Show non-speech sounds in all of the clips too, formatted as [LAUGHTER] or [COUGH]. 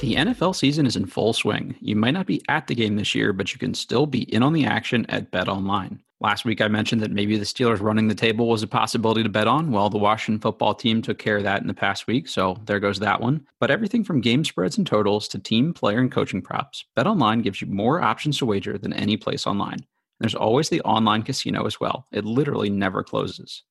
The NFL season is in full swing. You might not be at the game this year, but you can still be in on the action at Bet Online. Last week, I mentioned that maybe the Steelers running the table was a possibility to bet on. Well, the Washington football team took care of that in the past week, so there goes that one. But everything from game spreads and totals to team, player, and coaching props, Bet Online gives you more options to wager than any place online. There's always the online casino as well. It literally never closes.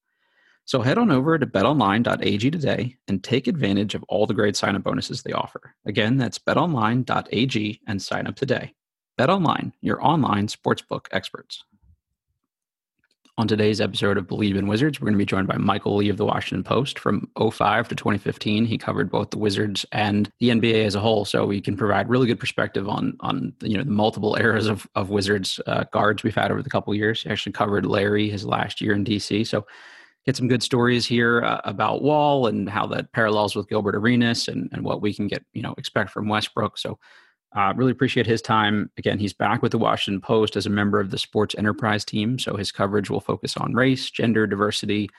So head on over to betonline.ag today and take advantage of all the great sign up bonuses they offer. Again, that's betonline.ag and sign up today. BetOnline, your online sportsbook experts. On today's episode of Believe in Wizards, we're going to be joined by Michael Lee of the Washington Post. From 05 to 2015, he covered both the Wizards and the NBA as a whole, so we can provide really good perspective on on you know the multiple eras of of Wizards uh, guards we've had over the couple years. He actually covered Larry his last year in DC, so get some good stories here uh, about Wall and how that parallels with Gilbert Arenas and and what we can get you know expect from Westbrook. So uh, really appreciate his time. Again, he's back with the Washington Post as a member of the sports enterprise team. So his coverage will focus on race, gender, diversity,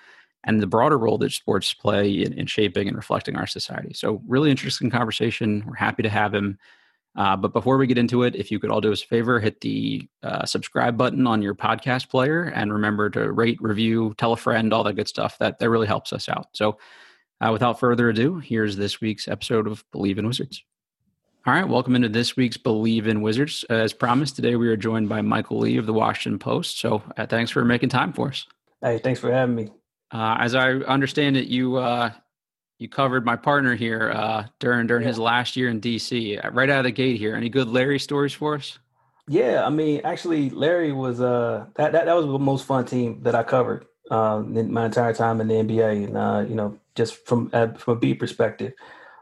and the broader role that sports play in, in shaping and reflecting our society. So, really interesting conversation. We're happy to have him. Uh, but before we get into it, if you could all do us a favor, hit the uh, subscribe button on your podcast player and remember to rate, review, tell a friend, all that good stuff. That, that really helps us out. So, uh, without further ado, here's this week's episode of Believe in Wizards. All right, welcome into this week's Believe in Wizards. As promised, today we are joined by Michael Lee of the Washington Post. So, uh, thanks for making time for us. Hey, thanks for having me. Uh, as I understand it, you uh, you covered my partner here uh, during during yeah. his last year in DC. Uh, right out of the gate here, any good Larry stories for us? Yeah, I mean, actually, Larry was uh that that, that was the most fun team that I covered um, in my entire time in the NBA, and uh, you know, just from from a beat perspective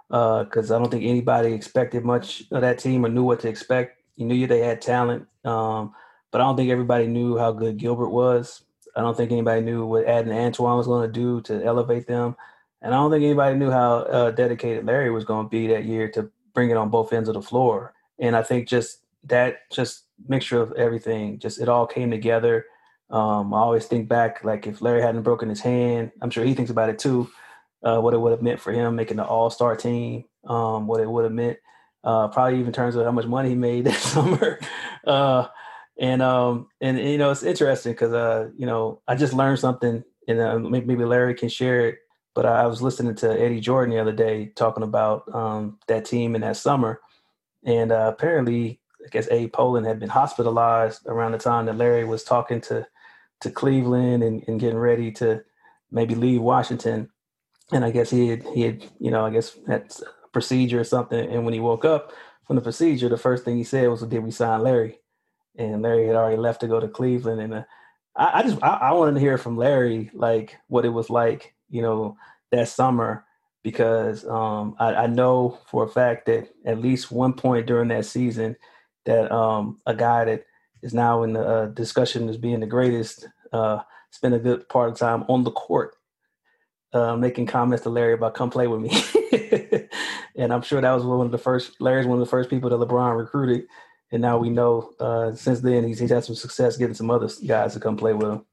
because uh, I don't think anybody expected much of that team or knew what to expect. You knew they had talent, um, but I don't think everybody knew how good Gilbert was. I don't think anybody knew what adding Antoine was going to do to elevate them, and I don't think anybody knew how uh, dedicated Larry was going to be that year to bring it on both ends of the floor. And I think just that just mixture of everything, just it all came together. Um, I always think back, like if Larry hadn't broken his hand, I'm sure he thinks about it too uh, what it would have meant for him making the All Star team, um, what it would have meant, uh, probably even terms of how much money he made [LAUGHS] that summer. Uh, and um, and you know it's interesting because uh, you know I just learned something, and uh, maybe Larry can share it. But I was listening to Eddie Jordan the other day talking about um, that team in that summer, and uh, apparently I guess Abe Pollin had been hospitalized around the time that Larry was talking to to Cleveland and, and getting ready to maybe leave Washington and I guess he had he had you know I guess had a procedure or something. And when he woke up from the procedure, the first thing he said was, "Did we sign Larry?" And Larry had already left to go to Cleveland. And uh, I, I, just I, I, wanted to hear from Larry like what it was like, you know, that summer because um, I, I, know for a fact that at least one point during that season that um, a guy that is now in the uh, discussion as being the greatest uh, spent a good part of time on the court uh, making comments to Larry about come play with me. [LAUGHS] and I'm sure that was one of the first, Larry's one of the first people that LeBron recruited. And now we know uh, since then he's, he's had some success getting some other guys to come play with him.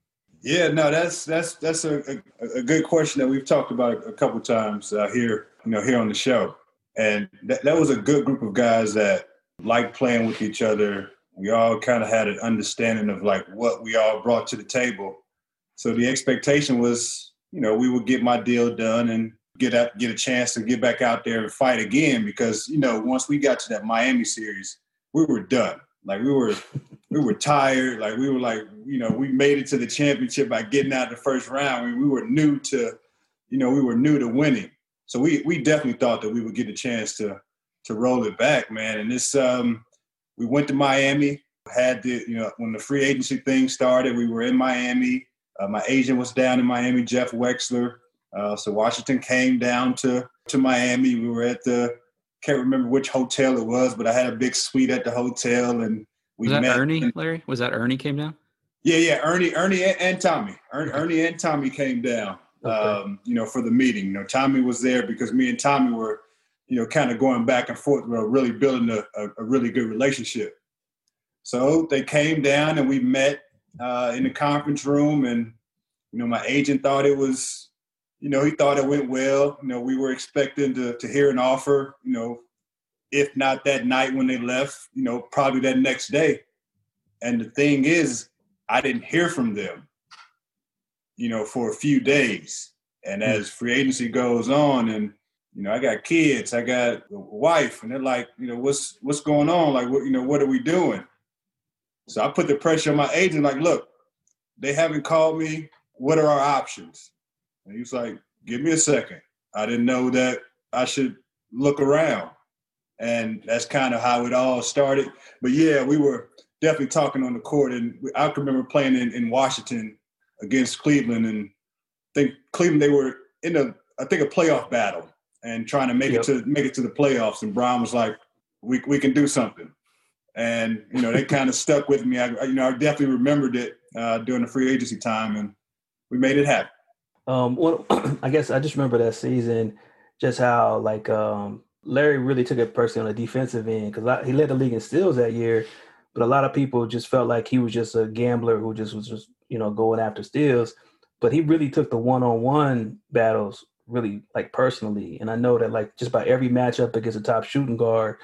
Yeah, no, that's that's that's a, a, a good question that we've talked about a couple times uh, here, you know, here on the show. And that, that was a good group of guys that like playing with each other. We all kind of had an understanding of like what we all brought to the table. So the expectation was you know, we would get my deal done and get get a chance to get back out there and fight again because you know once we got to that Miami series, we were done. Like we were, we were tired. Like we were like you know we made it to the championship by getting out the first round. We, we were new to, you know, we were new to winning. So we we definitely thought that we would get a chance to to roll it back, man. And this um, we went to Miami. Had the you know when the free agency thing started, we were in Miami. Uh, my agent was down in Miami, Jeff Wexler. Uh, so Washington came down to to Miami. We were at the can't remember which hotel it was, but I had a big suite at the hotel, and we was that met. Ernie, Larry? Was that Ernie came down? Yeah, yeah, Ernie, Ernie, and, and Tommy, Ernie, Ernie, and Tommy came down. Okay. Um, you know, for the meeting. You know, Tommy was there because me and Tommy were, you know, kind of going back and forth. We were really building a, a, a really good relationship. So they came down and we met uh, in the conference room, and you know, my agent thought it was you know, he thought it went well. You know, we were expecting to, to hear an offer, you know, if not that night when they left, you know, probably that next day. And the thing is, I didn't hear from them, you know, for a few days. And hmm. as free agency goes on and, you know, I got kids, I got a wife, and they're like, you know, what's what's going on? Like, what, you know, what are we doing? So I put the pressure on my agent, like, look, they haven't called me. What are our options? And he was like, give me a second. I didn't know that I should look around. And that's kind of how it all started. But yeah, we were definitely talking on the court. And I can remember playing in, in Washington against Cleveland. And I think Cleveland, they were in a, I think, a playoff battle and trying to make yep. it to make it to the playoffs. And Brown was like, we, we can do something. And, you know, they kind of stuck with me. I, you know, I definitely remembered it uh, during the free agency time and we made it happen. Um, well, [CLEARS THROAT] I guess I just remember that season, just how like um, Larry really took it personally on the defensive end because he led the league in steals that year, but a lot of people just felt like he was just a gambler who just was just you know going after steals, but he really took the one-on-one battles really like personally, and I know that like just by every matchup against a top shooting guard,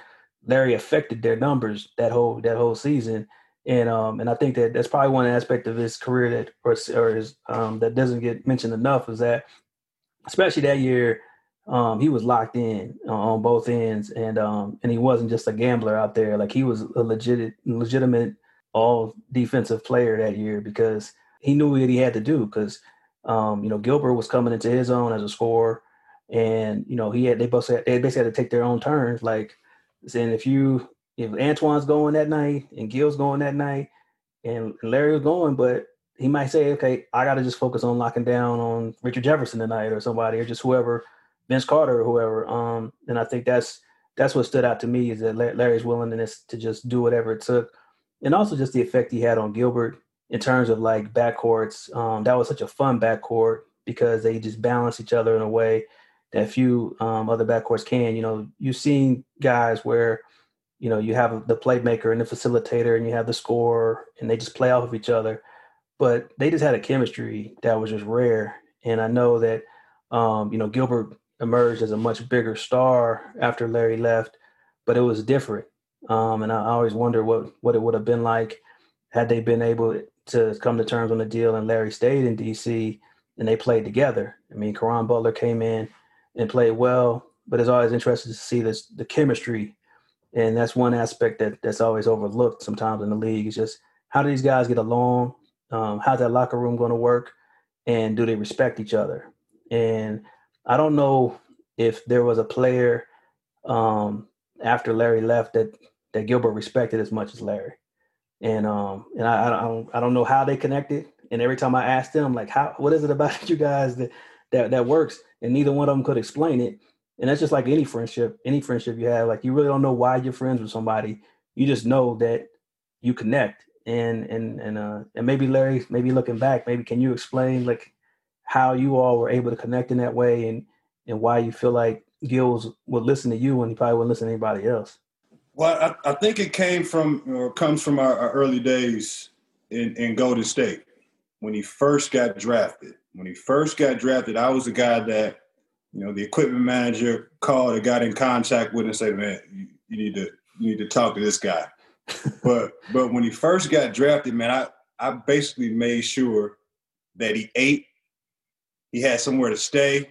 Larry affected their numbers that whole that whole season. And um and I think that that's probably one aspect of his career that or, or his um that doesn't get mentioned enough is that especially that year um he was locked in uh, on both ends and um and he wasn't just a gambler out there. Like he was a legit legitimate all defensive player that year because he knew what he had to do because um you know Gilbert was coming into his own as a scorer and you know he had they both had, they basically had to take their own turns. Like saying if you if Antoine's going that night and Gil's going that night and Larry was going, but he might say, okay, I got to just focus on locking down on Richard Jefferson tonight or somebody or just whoever, Vince Carter or whoever. Um, and I think that's that's what stood out to me is that Larry's willingness to just do whatever it took, and also just the effect he had on Gilbert in terms of like backcourts. Um, that was such a fun backcourt because they just balance each other in a way that few um, other backcourts can. You know, you've seen guys where you know, you have the playmaker and the facilitator, and you have the scorer, and they just play off of each other. But they just had a chemistry that was just rare. And I know that, um, you know, Gilbert emerged as a much bigger star after Larry left, but it was different. Um, and I always wonder what what it would have been like had they been able to come to terms on the deal and Larry stayed in DC and they played together. I mean, Caron Butler came in and played well, but it's always interesting to see this the chemistry and that's one aspect that that's always overlooked sometimes in the league is just how do these guys get along um, how's that locker room going to work and do they respect each other and i don't know if there was a player um, after larry left that that gilbert respected as much as larry and um and I, I don't i don't know how they connected and every time i asked them like how what is it about [LAUGHS] you guys that that that works and neither one of them could explain it and that's just like any friendship, any friendship you have. Like you really don't know why you're friends with somebody. You just know that you connect. And and and uh and maybe Larry, maybe looking back, maybe can you explain like how you all were able to connect in that way and and why you feel like Gills would listen to you when he probably wouldn't listen to anybody else? Well, I, I think it came from or comes from our, our early days in, in Golden State when he first got drafted. When he first got drafted, I was the guy that you know, the equipment manager called or got in contact with and said, "Man, you, you need to you need to talk to this guy." [LAUGHS] but but when he first got drafted, man, I I basically made sure that he ate, he had somewhere to stay,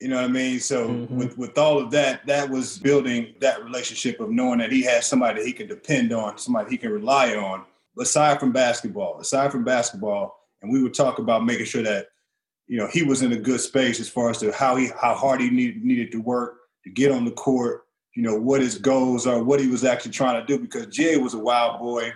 You know what I mean? So mm-hmm. with with all of that, that was building that relationship of knowing that he has somebody that he can depend on, somebody he can rely on. Aside from basketball, aside from basketball, and we would talk about making sure that you know he was in a good space as far as to how he how hard he need, needed to work to get on the court. You know what his goals are, what he was actually trying to do. Because Jay was a wild boy.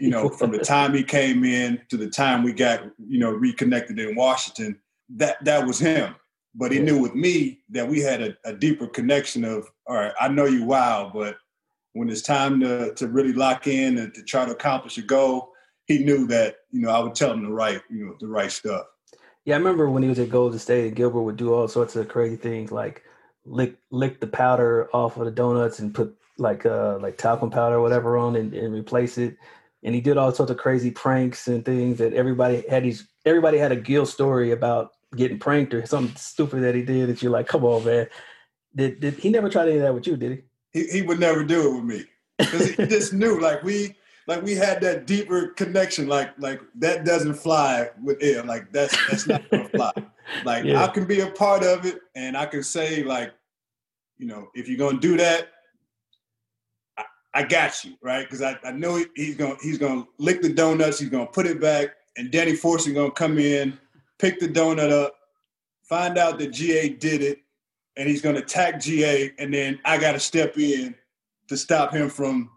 you know, from the [LAUGHS] time he came in to the time we got you know reconnected in Washington, that that was him but he knew with me that we had a, a, deeper connection of, all right, I know you wild, but when it's time to, to really lock in and to try to accomplish a goal, he knew that, you know, I would tell him the right, you know, the right stuff. Yeah, I remember when he was at Golden State, Gilbert would do all sorts of crazy things like lick lick the powder off of the donuts and put like uh like talcum powder or whatever on and, and replace it. And he did all sorts of crazy pranks and things that everybody had these everybody had a Gil story about getting pranked or something stupid that he did that you're like, come on, man. Did, did he never tried any of that with you, did he? He, he would never do it with me. Because he [LAUGHS] just knew like we like we had that deeper connection. Like like that doesn't fly with him. Like that's that's not gonna fly. [LAUGHS] Like yeah. I can be a part of it and I can say like, you know, if you're gonna do that, I, I got you, right? Because I, I know he's gonna he's gonna lick the donuts, he's gonna put it back, and Danny is gonna come in pick the donut up, find out that GA did it, and he's to attack GA, and then I got to step in to stop him from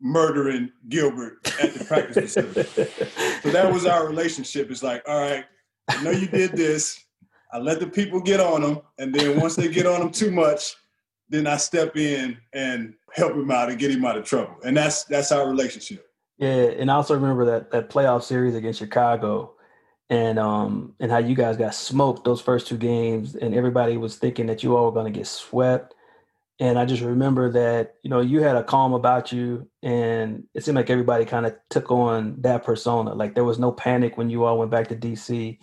murdering Gilbert at the practice facility. so that was our relationship. It's like, all right, I know you did this. I let the people get on them, and then once they get on them too much, then I step in and help him out and get him out of trouble. And that's that's our relationship. Yeah, and I also remember that that playoff series against Chicago and um and how you guys got smoked those first two games and everybody was thinking that you all were going to get swept. And i just remember that you know you had a calm about you and it seemed like everybody kind of took on that persona. Like there was no panic when you all went back to dc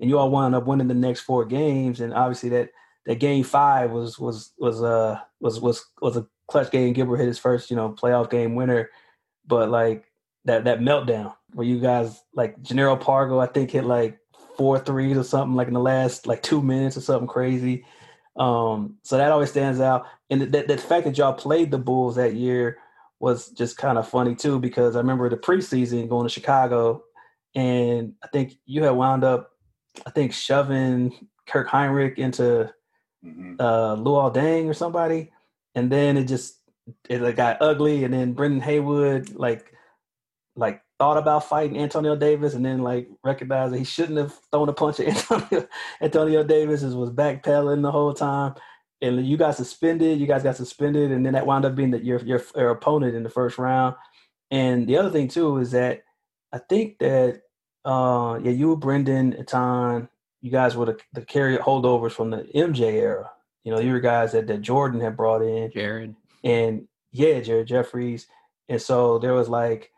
and you all wound up winning the next four games. And obviously that that game five was was was uh was was was a clutch game. Gilbert hit his first you know playoff game winner. But like that that meltdown where you guys like Jannero Pargo, I think hit like four threes or something like in the last like two minutes or something crazy. Um, so that always stands out. And that the fact that y'all played the Bulls that year was just kind of funny too, because I remember the preseason going to Chicago, and I think you had wound up, I think shoving Kirk Hinrich into mm-hmm. uh, Luol Deng or somebody, and then it just it got ugly, and then Brendan Haywood like like thought about fighting Antonio Davis and then like recognized that he shouldn't have thrown a punch at [LAUGHS] Antonio, Antonio Davis was backpedaling the whole time. And you got suspended. You guys got suspended, and then that wound up being that your, your your opponent in the first round. And the other thing too is that I think that uh, yeah, you, Brendan, Etan, you guys were the, the carry holdovers from the MJ era. You know, you were guys that, that Jordan had brought in. Jared. And yeah, Jared Jeffries. And so there was like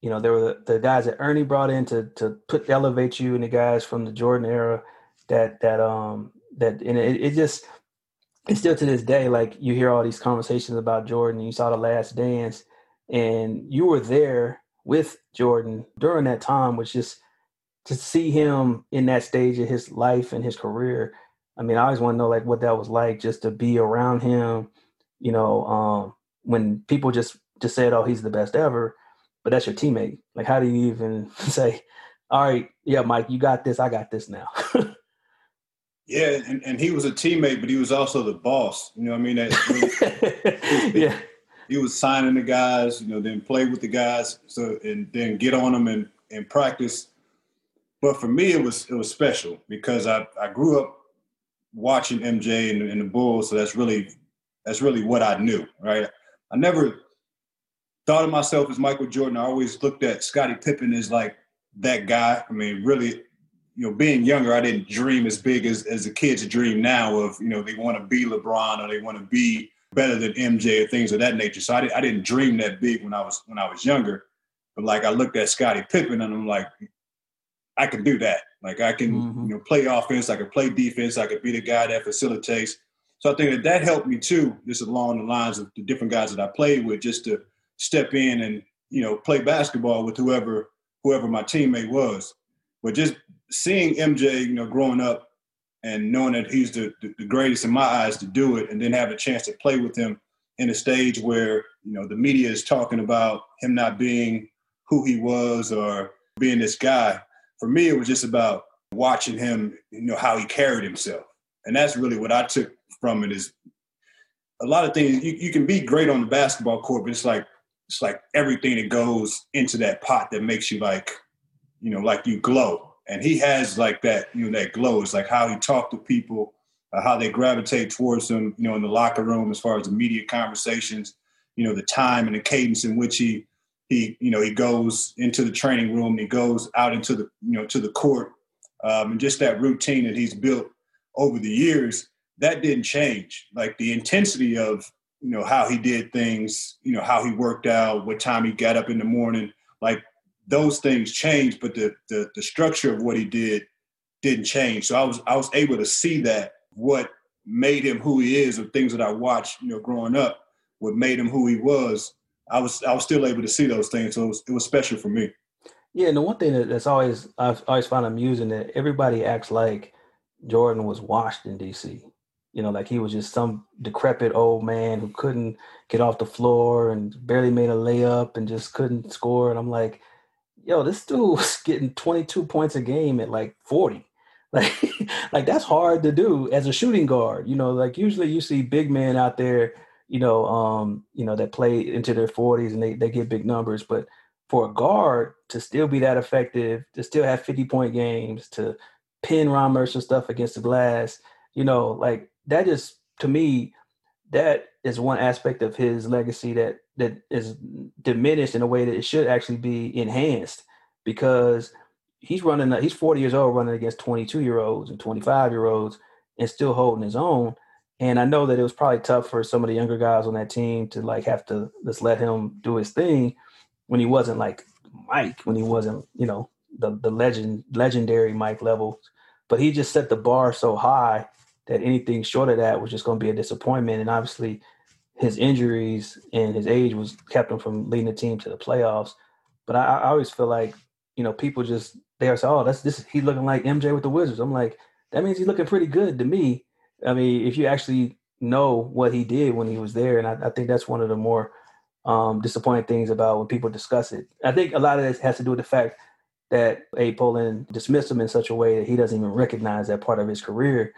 you know, there were the, the, guys that Ernie brought in to to put elevate you, and the guys from the Jordan era that that um that and it, it just it's still to this day like you hear all these conversations about Jordan. You saw the Last Dance, and you were there with Jordan during that time, which just to see him in that stage of his life and his career. I mean, I always want to know like what that was like just to be around him. You know, um, when people just just said, "Oh, he's the best ever." But that's your teammate. Like, how do you even [LAUGHS] say, all right, yeah, Mike, you got this, I got this now? [LAUGHS] yeah, and, and he was a teammate, but he was also the boss. You know what I mean? That, [LAUGHS] yeah. He was signing the guys, you know, then play with the guys, so and then get on them and, and practice. But for me, it was it was special because I, I grew up watching MJ and, and the Bulls, so that's really that's really what I knew, right? I never thought of myself as Michael Jordan. I always looked at Scottie Pippen as like that guy. I mean, really, you know, being younger, I didn't dream as big as, as the kids dream now of, you know, they want to be LeBron or they want to be better than MJ or things of that nature. So I, did, I didn't dream that big when I was when I was younger. But like I looked at Scottie Pippen and I'm like, I can do that. Like I can, mm-hmm. you know, play offense. I can play defense. I could be the guy that facilitates. So I think that that helped me too, just along the lines of the different guys that I played with, just to – step in and you know play basketball with whoever whoever my teammate was. But just seeing MJ, you know, growing up, and knowing that he's the, the greatest in my eyes to do it, and then have a chance to play with him in a stage where you know the media is talking about him not being who he was or being this guy. For me, it was just about watching him, you know, how he carried himself, and that's really what I took from it. Is a lot of things you, you can be great on the basketball court, but it's like it's like everything that goes into that pot that makes you like, you know, like you glow. And he has like that, you know, that glow. It's like how he talked to people, uh, how they gravitate towards him, you know, in the locker room as far as the media conversations, you know, the time and the cadence in which he he, you know, he goes into the training room, he goes out into the, you know, to the court, um, and just that routine that he's built over the years that didn't change. Like the intensity of you know how he did things, you know how he worked out, what time he got up in the morning, like those things changed, but the the, the structure of what he did didn't change. So I was I was able to see that what made him who he is, or things that I watched, you know, growing up, what made him who he was. I was I was still able to see those things, so it was, it was special for me. Yeah, and the one thing that's always I've always found amusing that everybody acts like Jordan was washed in DC you know, like he was just some decrepit old man who couldn't get off the floor and barely made a layup and just couldn't score. And I'm like, yo, this dude [LAUGHS] was getting 22 points a game at like 40. [LAUGHS] Like, like that's hard to do as a shooting guard. You know, like usually you see big men out there, you know, um, you know, that play into their 40s and they, they get big numbers. But for a guard to still be that effective, to still have 50 point games, to pin Ron Mercer stuff against the glass, you know, like that is to me that is one aspect of his legacy that that is diminished in a way that it should actually be enhanced because he's running he's 40 years old running against 22 year olds and 25 year olds and still holding his own. And i know that it was probably tough for some of the younger guys on that team to like have to just let him do his thing when he wasn't like mike when he wasn't you know the the legend legendary mike level but he just set the bar so high that anything short of that was just going to be a disappointment. And obviously, his injuries and his age was kept him from leading the team to the playoffs. But I, I always feel like you know people just they are saying, "Oh, that's this he's looking like MJ with the Wizards." I'm like, that means he's looking pretty good to me. I mean, if you actually know what he did when he was there, and I, I think that's one of the more um, disappointing things about when people discuss it. I think a lot of this has to do with the fact that Abe Pollin dismissed him in such a way that he doesn't even recognize that part of his career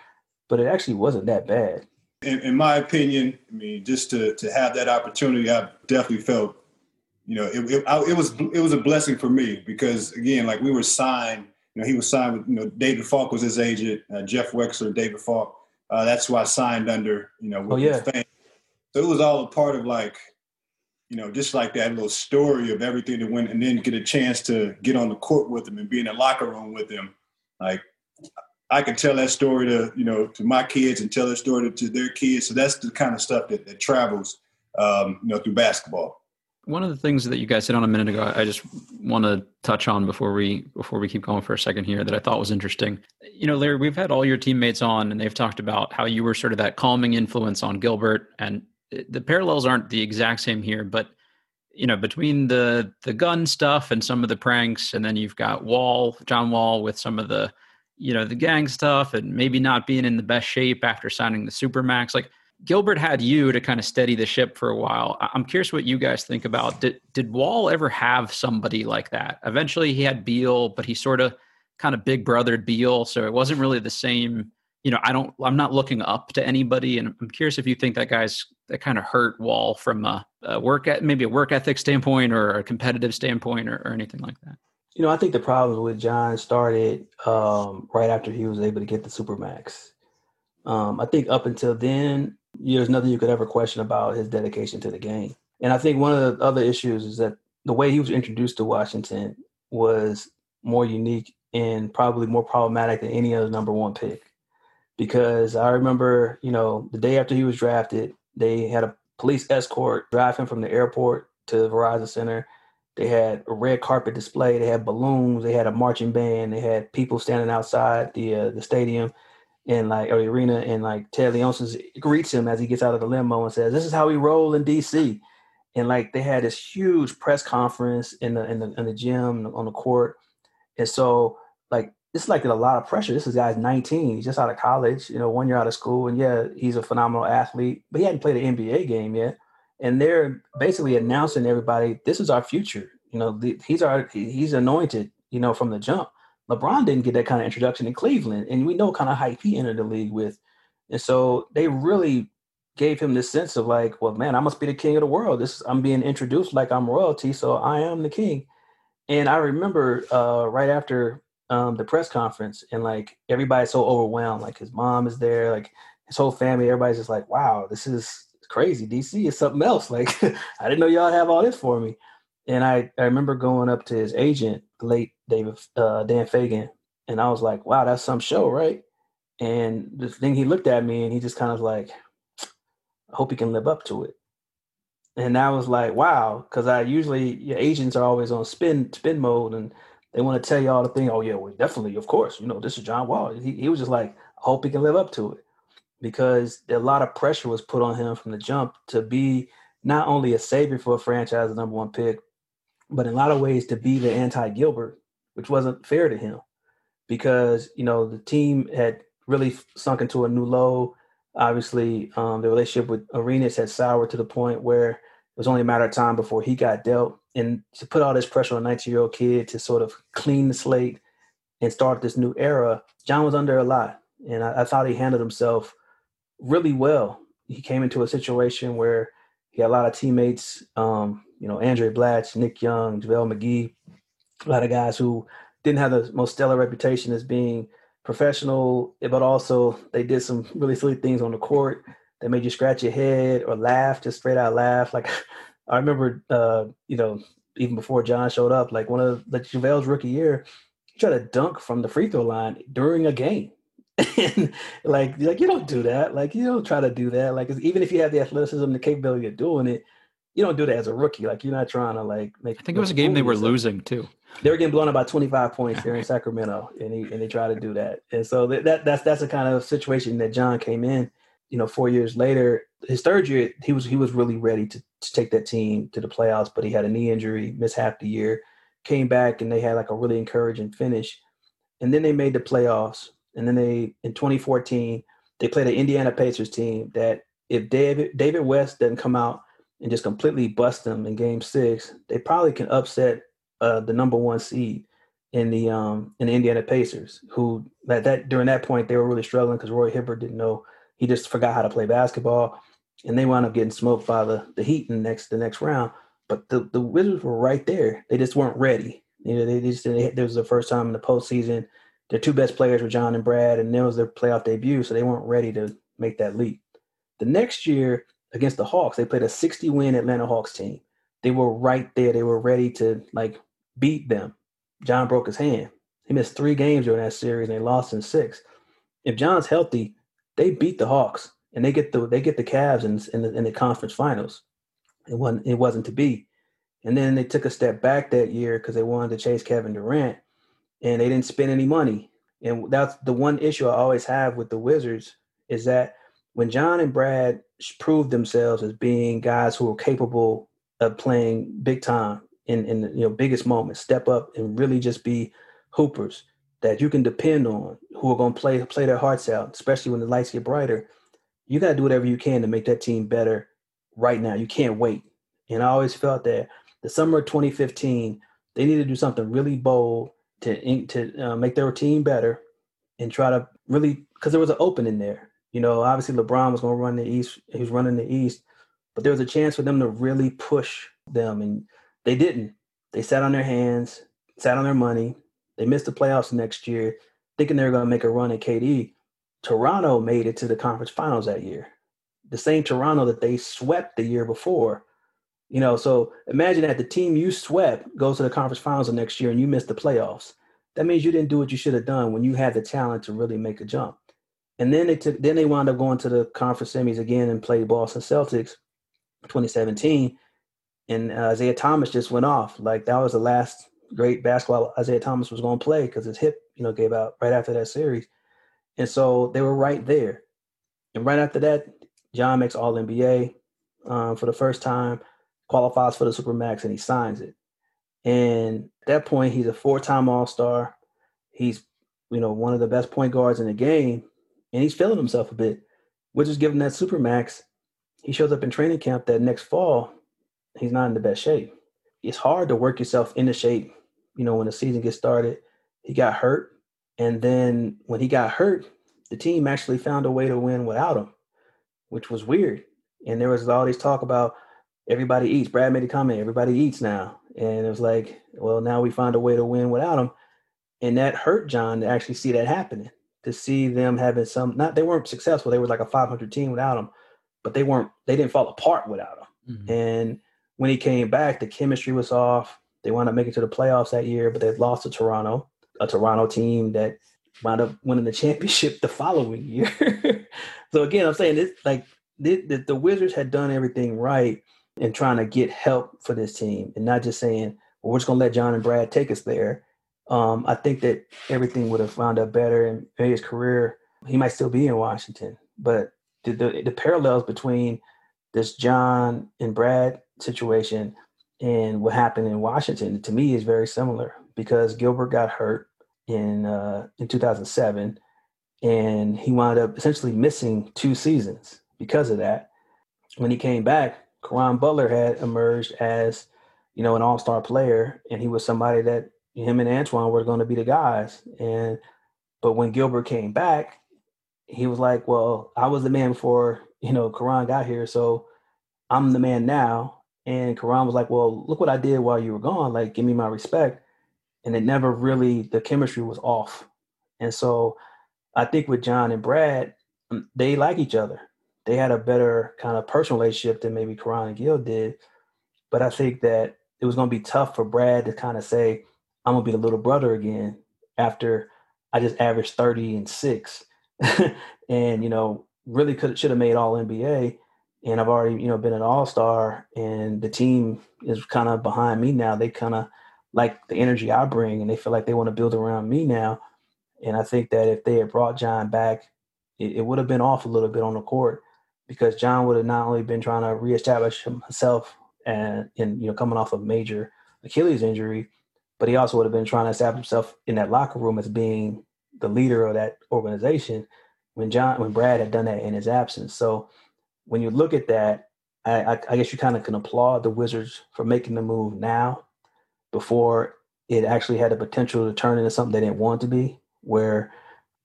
but it actually wasn't that bad. In, in my opinion, I mean, just to to have that opportunity, I definitely felt, you know, it, it, I, it was it was a blessing for me because again, like we were signed. You know, he was signed with you know David Falk was his agent, uh, Jeff Wexler, David Falk. Uh, that's who I signed under. You know, with oh, yeah. So it was all a part of like, you know, just like that little story of everything that went, and then get a chance to get on the court with him and be in the locker room with him. Like, I can tell that story to you know to my kids and tell that story to, to their kids. So that's the kind of stuff that, that travels, um, you know, through basketball. One of the things that you guys said on a minute ago, I just want to touch on before we before we keep going for a second here that I thought was interesting. You know, Larry, we've had all your teammates on, and they've talked about how you were sort of that calming influence on Gilbert, and the parallels aren't the exact same here, but you know, between the the gun stuff and some of the pranks, and then you've got Wall, John Wall, with some of the you know the gang stuff and maybe not being in the best shape after signing the supermax. Like gilbert had you to kind of steady the ship for a while. I'm curious what you guys think about did, did wall ever have somebody like that? Eventually he had beal but he sort of kind of big brothered beal so it wasn't really the same. You know i don't i'm not looking up to anybody and i'm curious if you think that guy's that kind of hurt wall from a, a work at maybe a work ethic standpoint or a competitive standpoint or, or anything like that you know, I think the problems with John started um, right after he was able to get the Supermax. Um, I think up until then, there's nothing you could ever question about his dedication to the game. And I think one of the other issues is that the way he was introduced to Washington was more unique and probably more problematic than any other number one pick. Because I remember, you know, the day after he was drafted, they had a police escort drive him from the airport to the Verizon Center they had a red carpet display. They had balloons. They had a marching band. They had people standing outside the uh, the stadium and like or the arena. And like Ted Leonsis greets him as he gets out of the limo and says, "This is how we roll in DC." And like they had this huge press conference in the in the in the gym on the court. And so like it's like a lot of pressure. This is guy's 19. He's just out of college, you know, one year out of school. And yeah, he's a phenomenal athlete, but he hadn't played an NBA game yet. And they're basically announcing everybody, this is our future. You know, he's our he's anointed, you know, from the jump. LeBron didn't get that kind of introduction in Cleveland, and we know kind of hype he entered the league with. And so they really gave him this sense of like, well, man, I must be the king of the world. This I'm being introduced like I'm royalty, so I am the king. And I remember uh, right after um, the press conference, and like everybody's so overwhelmed. Like his mom is there, like his whole family. Everybody's just like, "Wow, this is crazy. DC is something else." [LAUGHS] Like I didn't know y'all have all this for me. And I I remember going up to his agent, late David uh, Dan Fegan, and I was like, "Wow, that's some show, right?" And the thing he looked at me and he just kind of like, I hope he can live up to it. And I was like, wow, because I usually your agents are always on spin spin mode and they want to tell you all the thing. Oh yeah, well definitely, of course, you know this is John Wall. He, he was just like, I hope he can live up to it because a lot of pressure was put on him from the jump to be not only a savior for a franchise, number one pick, but in a lot of ways to be the anti Gilbert, which wasn't fair to him because you know the team had really sunk into a new low. Obviously, um, the relationship with Arenas had soured to the point where it was only a matter of time before he got dealt. And to put all this pressure on a 19 year old kid to sort of clean the slate and start this new era, John was under a lot. And I, I thought he handled himself really well. He came into a situation where he had a lot of teammates, um, you know, Andray Blatche, Nick Young, JaVale McGee, a lot of guys who didn't have the most stellar reputation as being professional, but also they did some really silly things on the court that made you scratch your head or laugh, just straight out laugh. Like [LAUGHS] I remember, uh, you know, even before John showed up, like one of like JaVale's rookie year, he tried to dunk from the free throw line during a game. [LAUGHS] and like, like you don't do that. Like you don't try to do that. Like even if you have the athleticism, the capability of doing it, you don't do that as a rookie. Like you're not trying to like make. I think it was a game they were losing too. They were getting blown up by 25 points there in [LAUGHS] Sacramento, and he and they tried to do that. And so that, that that's that's the kind of situation that John came in. You know, four years later, his third year, he was he was really ready to, to take that team to the playoffs, but he had a knee injury, missed half the year, came back, and they had like a really encouraging finish. And then they made the playoffs, and then they in 2014 they played an Indiana Pacers team that if David David West doesn't come out and just completely bust them in Game Six, they probably can upset uh, the number one seed in the um, in the Indiana Pacers, who that that during that point they were really struggling because Roy Hibbert didn't know he just forgot how to play basketball, and they wound up getting smoked by the the Heat in the next the next round. But the the Wizards were right there; they just weren't ready. You know, they just they, this was the first time in the postseason. Their two best players were John and Brad, and it was their playoff debut, so they weren't ready to make that leap. The next year, against the Hawks. They played a 60 win Atlanta Hawks team. They were right there. They were ready to like beat them. John broke his hand. He missed three games during that series and they lost in six. If John's healthy, they beat the Hawks and they get the they get the Cavs in, in the in the conference finals. It wasn't it wasn't to be. And then they took a step back that year because they wanted to chase Kevin Durant and they didn't spend any money. And that's the one issue I always have with the Wizards is that when John and Brad proved themselves as being guys who are capable of playing big time in in you know biggest moments, step up and really just be hoopers that you can depend on, who are going to play play their hearts out, especially when the lights get brighter. You got to do whatever you can to make that team better right now. You can't wait. And I always felt that the summer of 2015, they need to do something really bold to to uh, make their team better and try to really because there was an opening there you know, obviously LeBron was going to run the East. He was running the East, but there was a chance for them to really push them, and they didn't. They sat on their hands, sat on their money. They missed the playoffs next year, thinking they were going to make a run at KD. Toronto made it to the conference finals that year. The same Toronto that they swept the year before. You know, so imagine that the team you swept goes to the conference finals the next year and you miss the playoffs. That means you didn't do what you should have done when you had the talent to really make a jump. And then they took then they wound up going to the conference semis again and played Boston Celtics 2017. And Isaiah Thomas just went off. Like that was the last great basketball Isaiah Thomas was going to play because his hip, you know, gave out right after that series. And so they were right there. And right after that, John makes All NBA um, for the first time, qualifies for the Supermax, and he signs it. And at that point, he's a four-time All Star. He's you know, one of the best point guards in the game, and he's feeling himself a bit. We're just giving that super max. He shows up in training camp that next fall. He's not in the best shape. It's hard to work yourself into shape, you know, when the season gets started. He got hurt. And then when he got hurt, the team actually found a way to win without him, which was weird. And there was all these talk about everybody eats. Brad made a comment, everybody eats now. And it was like, well, now we find a way to win without him. And that hurt John to actually see that happening, to see them having some, not, they weren't successful. They were like a 500 team without him, but they weren't, they didn't fall apart without him. Mm-hmm. And when he came back, the chemistry was off. They wound up making to the playoffs that year, but they lost to Toronto, a Toronto team that wound up winning the championship the following year. [LAUGHS] so again, I'm saying this like the, the, the Wizards had done everything right in trying to get help for this team and not just saying, well, we're just gonna let John and Brad take us there. Um, I think that everything would have wound up better in his career. He might still be in Washington, but the, the, the parallels between this John and Brad situation and what happened in Washington to me is very similar because Gilbert got hurt in uh, in 2007, and he wound up essentially missing two seasons because of that. When he came back, Caron Butler had emerged as you know an All Star player, and he was somebody that him and Antoine were going to be the guys. And but when Gilbert came back, he was like, "Well, I was the man before you know Caron got here, so I'm the man now." And Caron was like, "Well, look what I did while you were gone. Like, give me my respect." And it never really the chemistry was off. And so I think with John and Brad, they like each other. They had a better kind of personal relationship than maybe Caron and Gil did. But I think that it was going to be tough for Brad to kind of say, I'm going to be the little brother again after I just averaged 30 and six. [LAUGHS] and, you know, really could should have made all NBA and I've already you know been an all star, and the team is kind of behind me now. They kind of like the energy I bring, and they feel like they want to build around me now. And I think that if they had brought John back, it, it would have been off a little bit on the court because John would have not only been trying to reestablish himself and in you know coming off a major Achilles injury, but he also would have been trying to establish himself in that locker room as being the leader of that organization when John when Brad had done that in his absence. So when you look at that, I, I, I guess you kind of can applaud the Wizards for making the move now before it actually had the potential to turn into something they didn't want to be, where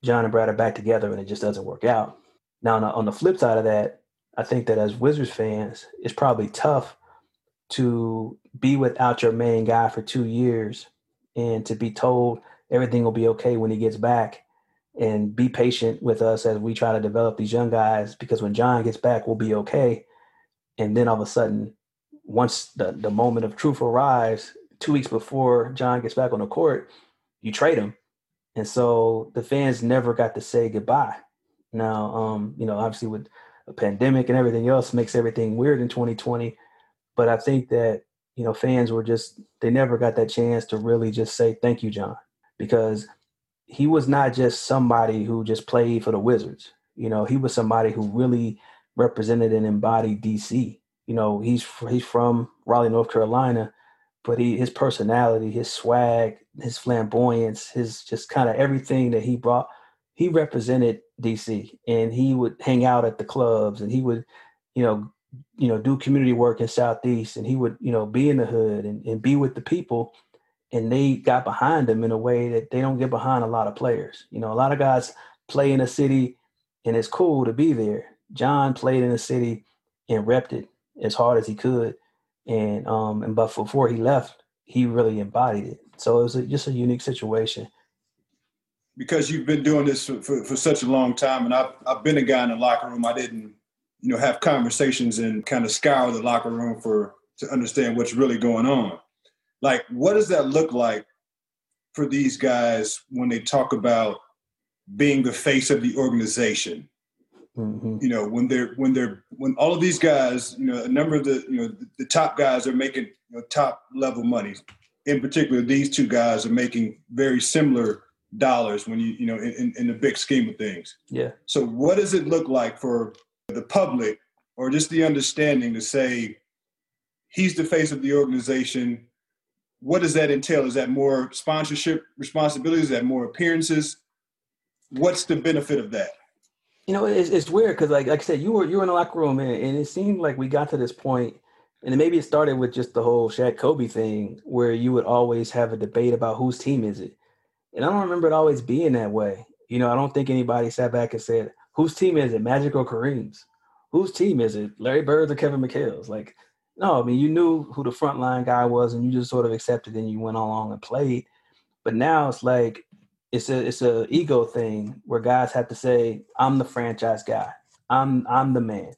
John and Brad are back together and it just doesn't work out. Now, on the, flip side of that, I think that as Wizards fans, it's probably tough to be without your main guy for two years and to be told everything will be okay when he gets back and be patient with us as we try to develop these young guys because when John gets back, we'll be okay. And then all of a sudden, once the, the moment of truth arrives, two weeks before John gets back on the court, you trade him. And so the fans never got to say goodbye. Now, um, you know, obviously with a pandemic and everything else makes everything weird in 2020. But I think that, you know, fans were just, they never got that chance to really just say, thank you, John, because he was not just somebody who just played for the Wizards. You know, he was somebody who really represented and embodied DC. You know, he's he's from Raleigh, North Carolina, but he his personality, his swag, his flamboyance, his just kind of everything that he brought, he represented DC, and he would hang out at the clubs, and he would, you know, you know, do community work in Southeast, and he would, you know, be in the hood and, and be with the people and they got behind him in a way that they don't get behind a lot of players. You know, a lot of guys play in a city and it's cool to be there. John played in a city and repped it as hard as he could. And um and but before he left, he really embodied it. So it was a, just a unique situation. Because you've been doing this for, for, for such a long time, and I've, I've been a guy in the locker room. I didn't, you know, have conversations and kind of scour the locker room for to understand what's really going on like what does that look like for these guys when they talk about being the face of the organization mm-hmm. you know when they're when they're when all of these guys you know a number of the you know the, the top guys are making you know, top level money in particular these two guys are making very similar dollars when you you know in, in the big scheme of things yeah so what does it look like for the public or just the understanding to say he's the face of the organization what does that entail? Is that more sponsorship responsibilities? Is that more appearances? what's the benefit of that? You know, it's, it's weird because, like, like I said, you were you were in the locker room, and, and it seemed like we got to this point, and maybe it started with just the whole Shaq Kobe thing, where you would always have a debate about whose team is it, and I don't remember it always being that way. You know, I don't think anybody sat back and said, "Whose team is it, Magic or Kareem's? Whose team is it, Larry Bird's or Kevin McHale's?" Like, no, I mean, you knew who the frontline guy was, and you just sort of accepted, and you went along and played. But now it's like it's a it's a ego thing where guys have to say, "I'm the franchise guy. I'm I'm the man,"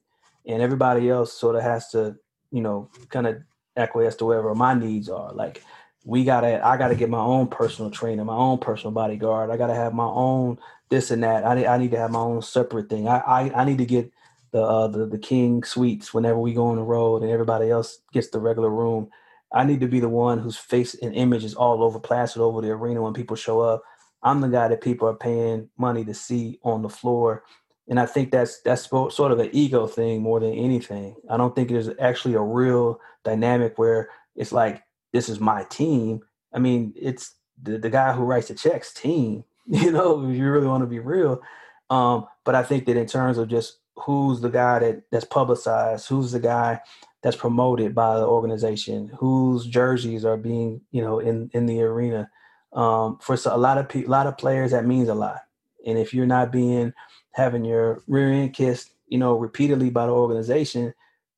and everybody else sort of has to, you know, kind of acquiesce to whatever my needs are. Like we gotta, I gotta get my own personal trainer, my own personal bodyguard. I gotta have my own this and that. I need, I need to have my own separate thing. I I, I need to get the, uh, the the king suites whenever we go on the road, and everybody else gets the regular room. I need to be the one whose face and image is all over plastered over the arena when people show up. I'm the guy that people are paying money to see on the floor. And I think that's that's sort of an ego thing more than anything. I don't think there's actually a real dynamic where it's like this is my team. I mean, it's the, the guy who writes the checks team, [LAUGHS] you know, if you really want to be real. Um, but I think that in terms of just who's the guy that that's publicized, who's the guy that's promoted by the organization, whose jerseys are being, you know, in in the arena, um, for a lot of pe- a lot of players that means a lot. And if you're not being having your rear end kissed, you know, repeatedly by the organization,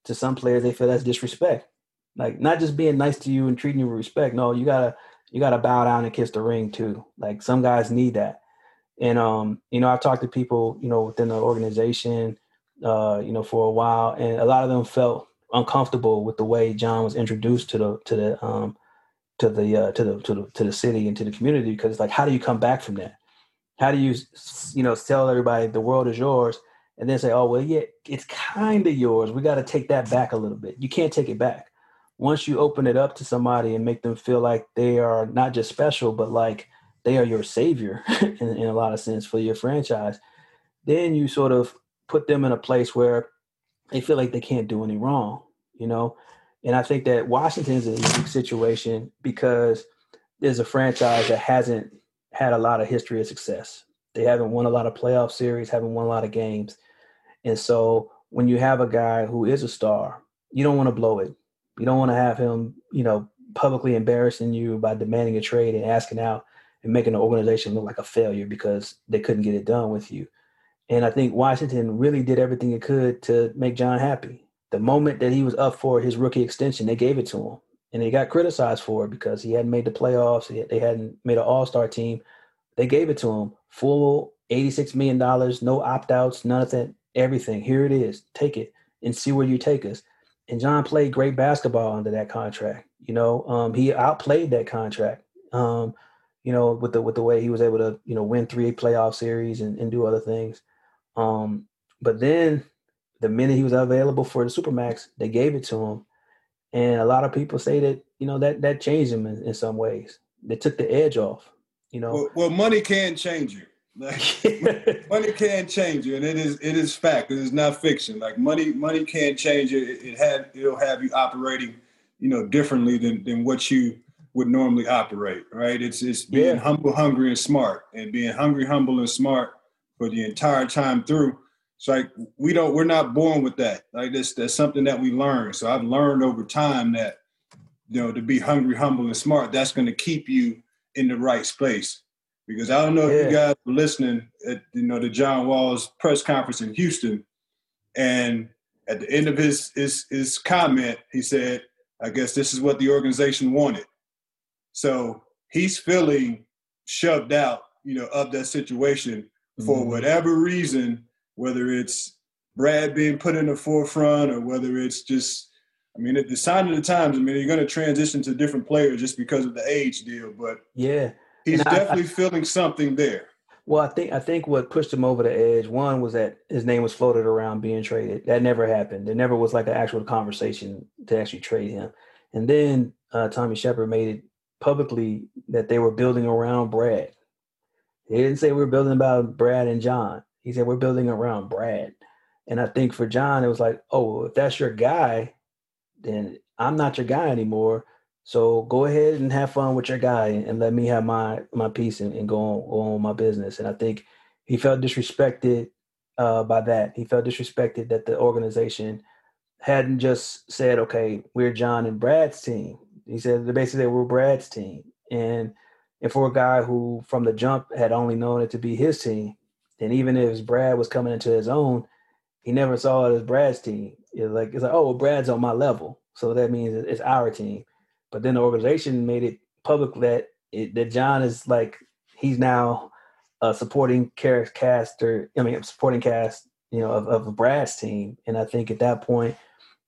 to some players they feel that's disrespect. Like not just being nice to you and treating you with respect. No, you gotta you gotta bow down and kiss the ring too. Like some guys need that. And um, you know, I've talked to people, you know, within the organization, uh, you know, for a while, and a lot of them felt uncomfortable with the way John was introduced to the to the um to the uh, to the to the to the city and to the community because it's like how do you come back from that? How do you you know tell everybody the world is yours and then say oh well yeah it's kind of yours. We got to take that back a little bit. You can't take it back. Once you open it up to somebody and make them feel like they are not just special but like they are your savior [LAUGHS] in, in a lot of sense for your franchise, then you sort of put them in a place where they feel like they can't do any wrong. You know, and I think that Washington's a unique situation because there's a franchise that hasn't had a lot of history of success. They haven't won a lot of playoff series, haven't won a lot of games. And so when you have a guy who is a star, you don't want to blow it. You don't want to have him, you know, publicly embarrassing you by demanding a trade and asking out and making the organization look like a failure because they couldn't get it done with you. And I think Washington really did everything it could to make John happy the moment that he was up for his rookie extension, they gave it to him. And he got criticized for it because he hadn't made the playoffs. They hadn't made an all star team. They gave it to him full $86 million, no opt outs, none of that, everything. Here it is. Take it and see where you take us. And John played great basketball under that contract. You know, um, he outplayed that contract. Um, you know, with the with the way he was able to, you know, win three playoff series and, and do other things. Um, but then the minute he was available for the supermax, they gave it to him. And a lot of people say that you know that that changed him in, in some ways. They took the edge off. You know. Well, well money can change you. Like, [LAUGHS] money can change you, and it is it is fact. It is not fiction. Like money, money can change you. It, it had it'll have you operating, you know, differently than than what you would normally operate. Right? It's it's being yeah. humble, hungry, and smart, and being hungry, humble, and smart for the entire time through it's like we don't we're not born with that. Like this that's something that we learn. So I've learned over time that you know to be hungry, humble, and smart, that's gonna keep you in the right space. Because I don't know yeah. if you guys were listening at you know the John Wall's press conference in Houston, and at the end of his his his comment, he said, I guess this is what the organization wanted. So he's feeling shoved out, you know, of that situation for mm-hmm. whatever reason whether it's Brad being put in the forefront or whether it's just, I mean, at the sign of the times. I mean, you're going to transition to different players just because of the age deal, but yeah, he's definitely I, feeling something there. Well, I think I think what pushed him over the edge one was that his name was floated around being traded. That never happened. There never was like an actual conversation to actually trade him. And then uh, Tommy Sheppard made it publicly that they were building around Brad. He didn't say we are building about Brad and John. He said, We're building around Brad. And I think for John, it was like, Oh, if that's your guy, then I'm not your guy anymore. So go ahead and have fun with your guy and let me have my my piece and, and go, on, go on with my business. And I think he felt disrespected uh, by that. He felt disrespected that the organization hadn't just said, "Okay, we're John and Brad's team." He said they basically we're Brad's team, and and for a guy who from the jump had only known it to be his team, and even if Brad was coming into his own, he never saw it as Brad's team. It's like it's like, oh, well, Brad's on my level, so that means it's our team. But then the organization made it public that it, that John is like he's now a supporting cast or I mean supporting cast, you know, of, of Brad's team. And I think at that point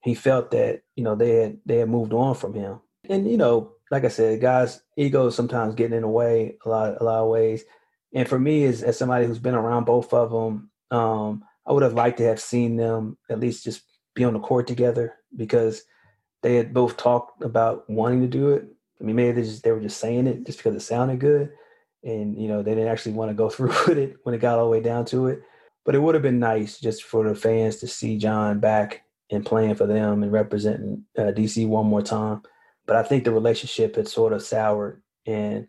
he felt that, you know, they had they had moved on from him. And, you know, like I said, guys, egos sometimes getting in the way a lot a lot of ways. And for me as as somebody who's been around both of them, um, I would have liked to have seen them at least just be on the court together because they had both talked about wanting to do it. I mean, maybe they just they were just saying it just because it sounded good and you know they didn't actually want to go [LAUGHS] through with it when it got all the way down to it. But it would have been nice just for the fans to see John back and playing for them and representing uh, DC one more time. But I think the relationship had sort of soured, and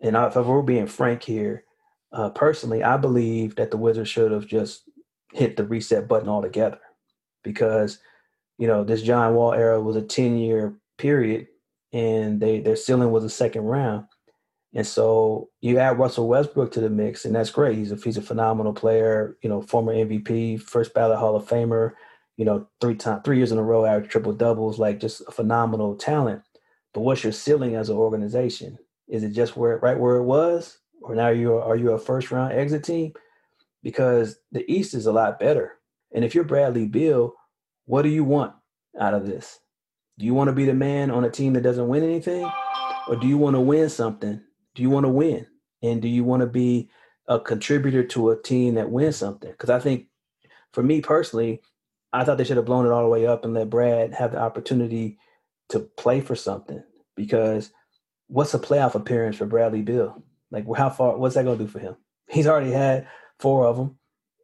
and if we're being frank here, uh, personally, I believe that the Wizards should have just hit the reset button altogether, because you know this John Wall era was a ten year period, and they their ceiling was a second round and so you add Russell Westbrook to the mix, and that's great. He's a he's a phenomenal player. You know, former MVP, first ballot Hall of Famer. You know, three time three years in a row, average triple doubles, like just a phenomenal talent. But what's your ceiling as an organization? Is it just where right where it was, or now you are you a first round exit team? Because the East is a lot better. And if you're Bradley Beal, what do you want out of this? Do you want to be the man on a team that doesn't win anything, or do you want to win something do you want to win? And do you want to be a contributor to a team that wins something? Because I think for me personally, I thought they should have blown it all the way up and let Brad have the opportunity to play for something. Because what's a playoff appearance for Bradley Beal? Like, how far? What's that going to do for him? He's already had four of them.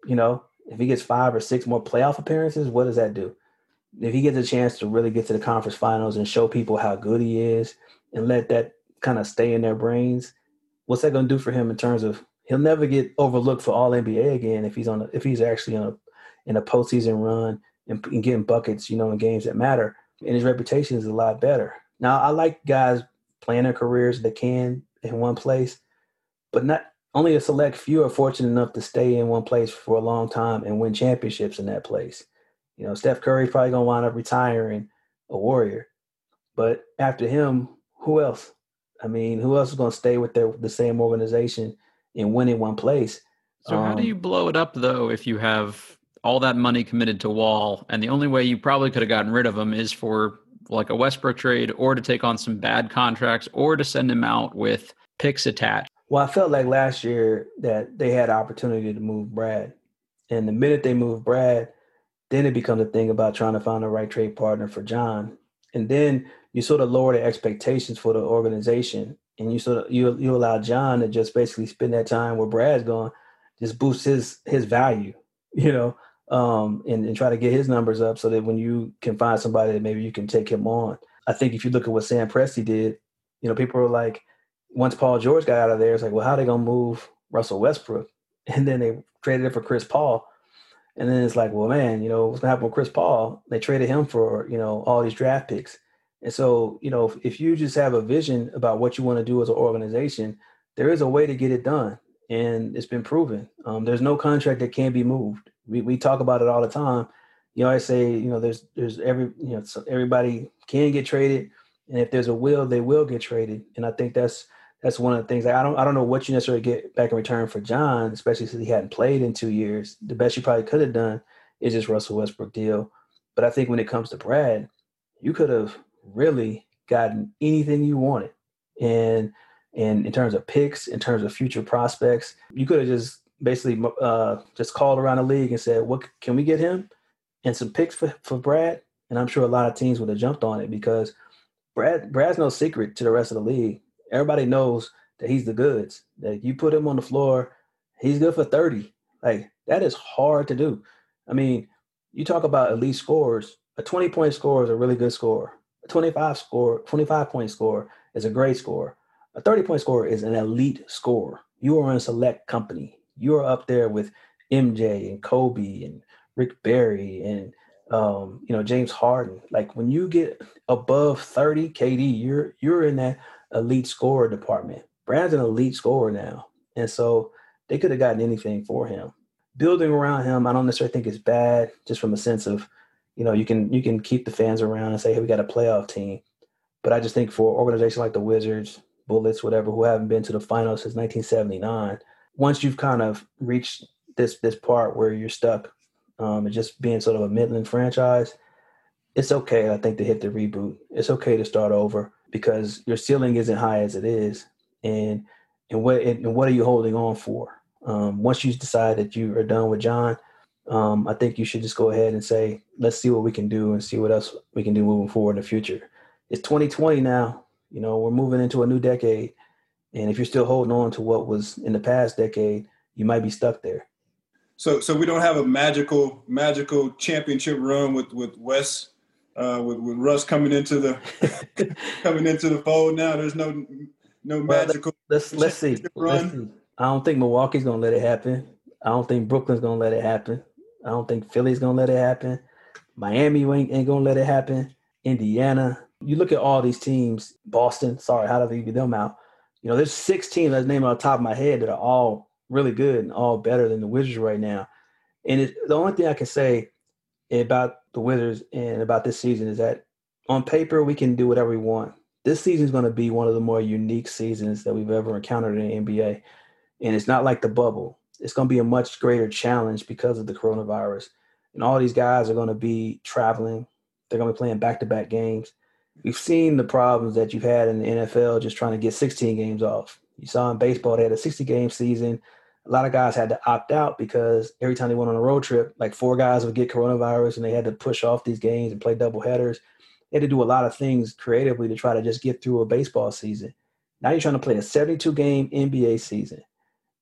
You know, if he gets five or six more playoff appearances, what does that do? If he gets a chance to really get to the conference finals and show people how good he is, and let that kind of stay in their brains, what's that going to do for him in terms of he'll never get overlooked for all NBA again if he's on a, if he's actually in a in a postseason run and, and getting buckets, you know, in games that matter, and his reputation is a lot better. Now, I like guys playing their careers that can in one place, but not only a select few are fortunate enough to stay in one place for a long time and win championships in that place. You know, Steph Curry's probably gonna wind up retiring a Warrior, but after him, who else? I mean, who else is going to stay with their the same organization and win in one place? So um, how do um, you blow it up though if you have all that money committed to Wall, and the only way you probably could have gotten rid of him is for like a Westbrook trade, or to take on some bad contracts, or to send him out with picks attached? Well, I felt like last year that they had opportunity to move Brad, and the minute they moved Brad, then it becomes a thing about trying to find the right trade partner for John, and then you sort of lower the expectations for the organization and you sort of you you allow John to just basically spend that time where Brad's going, just boost his his value, [LAUGHS] you know, um, and, and try to get his numbers up so that when you can find somebody that maybe you can take him on. I think if you look at what Sam Presti did, you know, people are like, once Paul George got out of there, it's like, well, how are they gonna move Russell Westbrook? [LAUGHS] And then they traded it for Chris Paul. And then it's like, well, man, you know, what's gonna happen with Chris Paul? They traded him for, you know, all these draft picks. And so, you know, if, if you just have a vision about what you want to do as an organization, there is a way to get it done. And it's been proven. Um, there's no contract that can't be moved. We, we talk about it all the time. You know, I say, you know, there's there's every you know, so everybody can get traded, and if there's a will, they will get traded. And I think that's that's one of the things. I don't I don't know what you necessarily get back in return for John, especially since he hadn't played in two years. The best you probably could have done is just Russell Westbrook deal. But I think when it comes to Brad, you could have really gotten anything you wanted. And and in terms of picks, in terms of future prospects, you could have just basically uh, just called around the league and said, "What can we get him?" And some picks for, for Brad. And I'm sure a lot of teams would have jumped on it because Brad Brad's no secret to the rest of the league. Everybody knows that he's the goods. That you put him on the floor, he's good for 30. Like that is hard to do. I mean, you talk about elite scores. A 20 point score is a really good score. A 25 score, 25 point score is a great score. A 30 point score is an elite score. You are in select company. you're up there with MJ and Kobe and Rick Barry and um, you know James Harden. Like when you get above 30 KD, you're you're in that elite scorer department. Brad's an elite scorer now, and so they could have gotten anything for him. Building around him, I don't necessarily think is bad, just from a sense of, you know, you can you can keep the fans around and say, hey, we got a playoff team. But I just think for organizations like the Wizards, Bullets, whatever, who haven't been to the finals since 1979, once you've kind of reached this this part where you're stuck, um, and just being sort of a Midland franchise, it's okay. I think to hit the reboot. It's okay to start over because your ceiling isn't high as it is, and and what and what are you holding on for? Um, once you decide that you are done with John, um, I think you should just go ahead and say, let's see what we can do and see what else we can do moving forward in the future. It's 2020 now. You know, we're moving into a new decade. And if you're still holding on to what was in the past decade, you might be stuck there. So, so we don't have a magical, magical championship run with with Wes, uh, with with Russ coming into the [LAUGHS] coming into the fold. Now, there's no no well, magical. Let's let's see. let's see. I don't think Milwaukee's gonna let it happen. I don't think Brooklyn's gonna let it happen. I don't think Philly's gonna let it happen. Miami ain't, ain't gonna let it happen. Indiana. You look at all these teams. Boston. Sorry, how do they leave them out? You know, there's six teams that's name on the top of my head that are all really good and all better than the Wizards right now. And it, the only thing I can say about the Wizards and about this season is that on paper we can do whatever we want. This season is going to be one of the more unique seasons that we've ever encountered in the NBA, and it's not like the bubble. It's going to be a much greater challenge because of the coronavirus, and all these guys are going to be traveling. They're going to be playing back-to-back games. We've seen the problems that you've had in the NFL just trying to get 16 games off. You saw in baseball they had a 60 game season. A lot of guys had to opt out because every time they went on a road trip, like four guys would get coronavirus and they had to push off these games and play double headers. They had to do a lot of things creatively to try to just get through a baseball season. Now you're trying to play a 72 game NBA season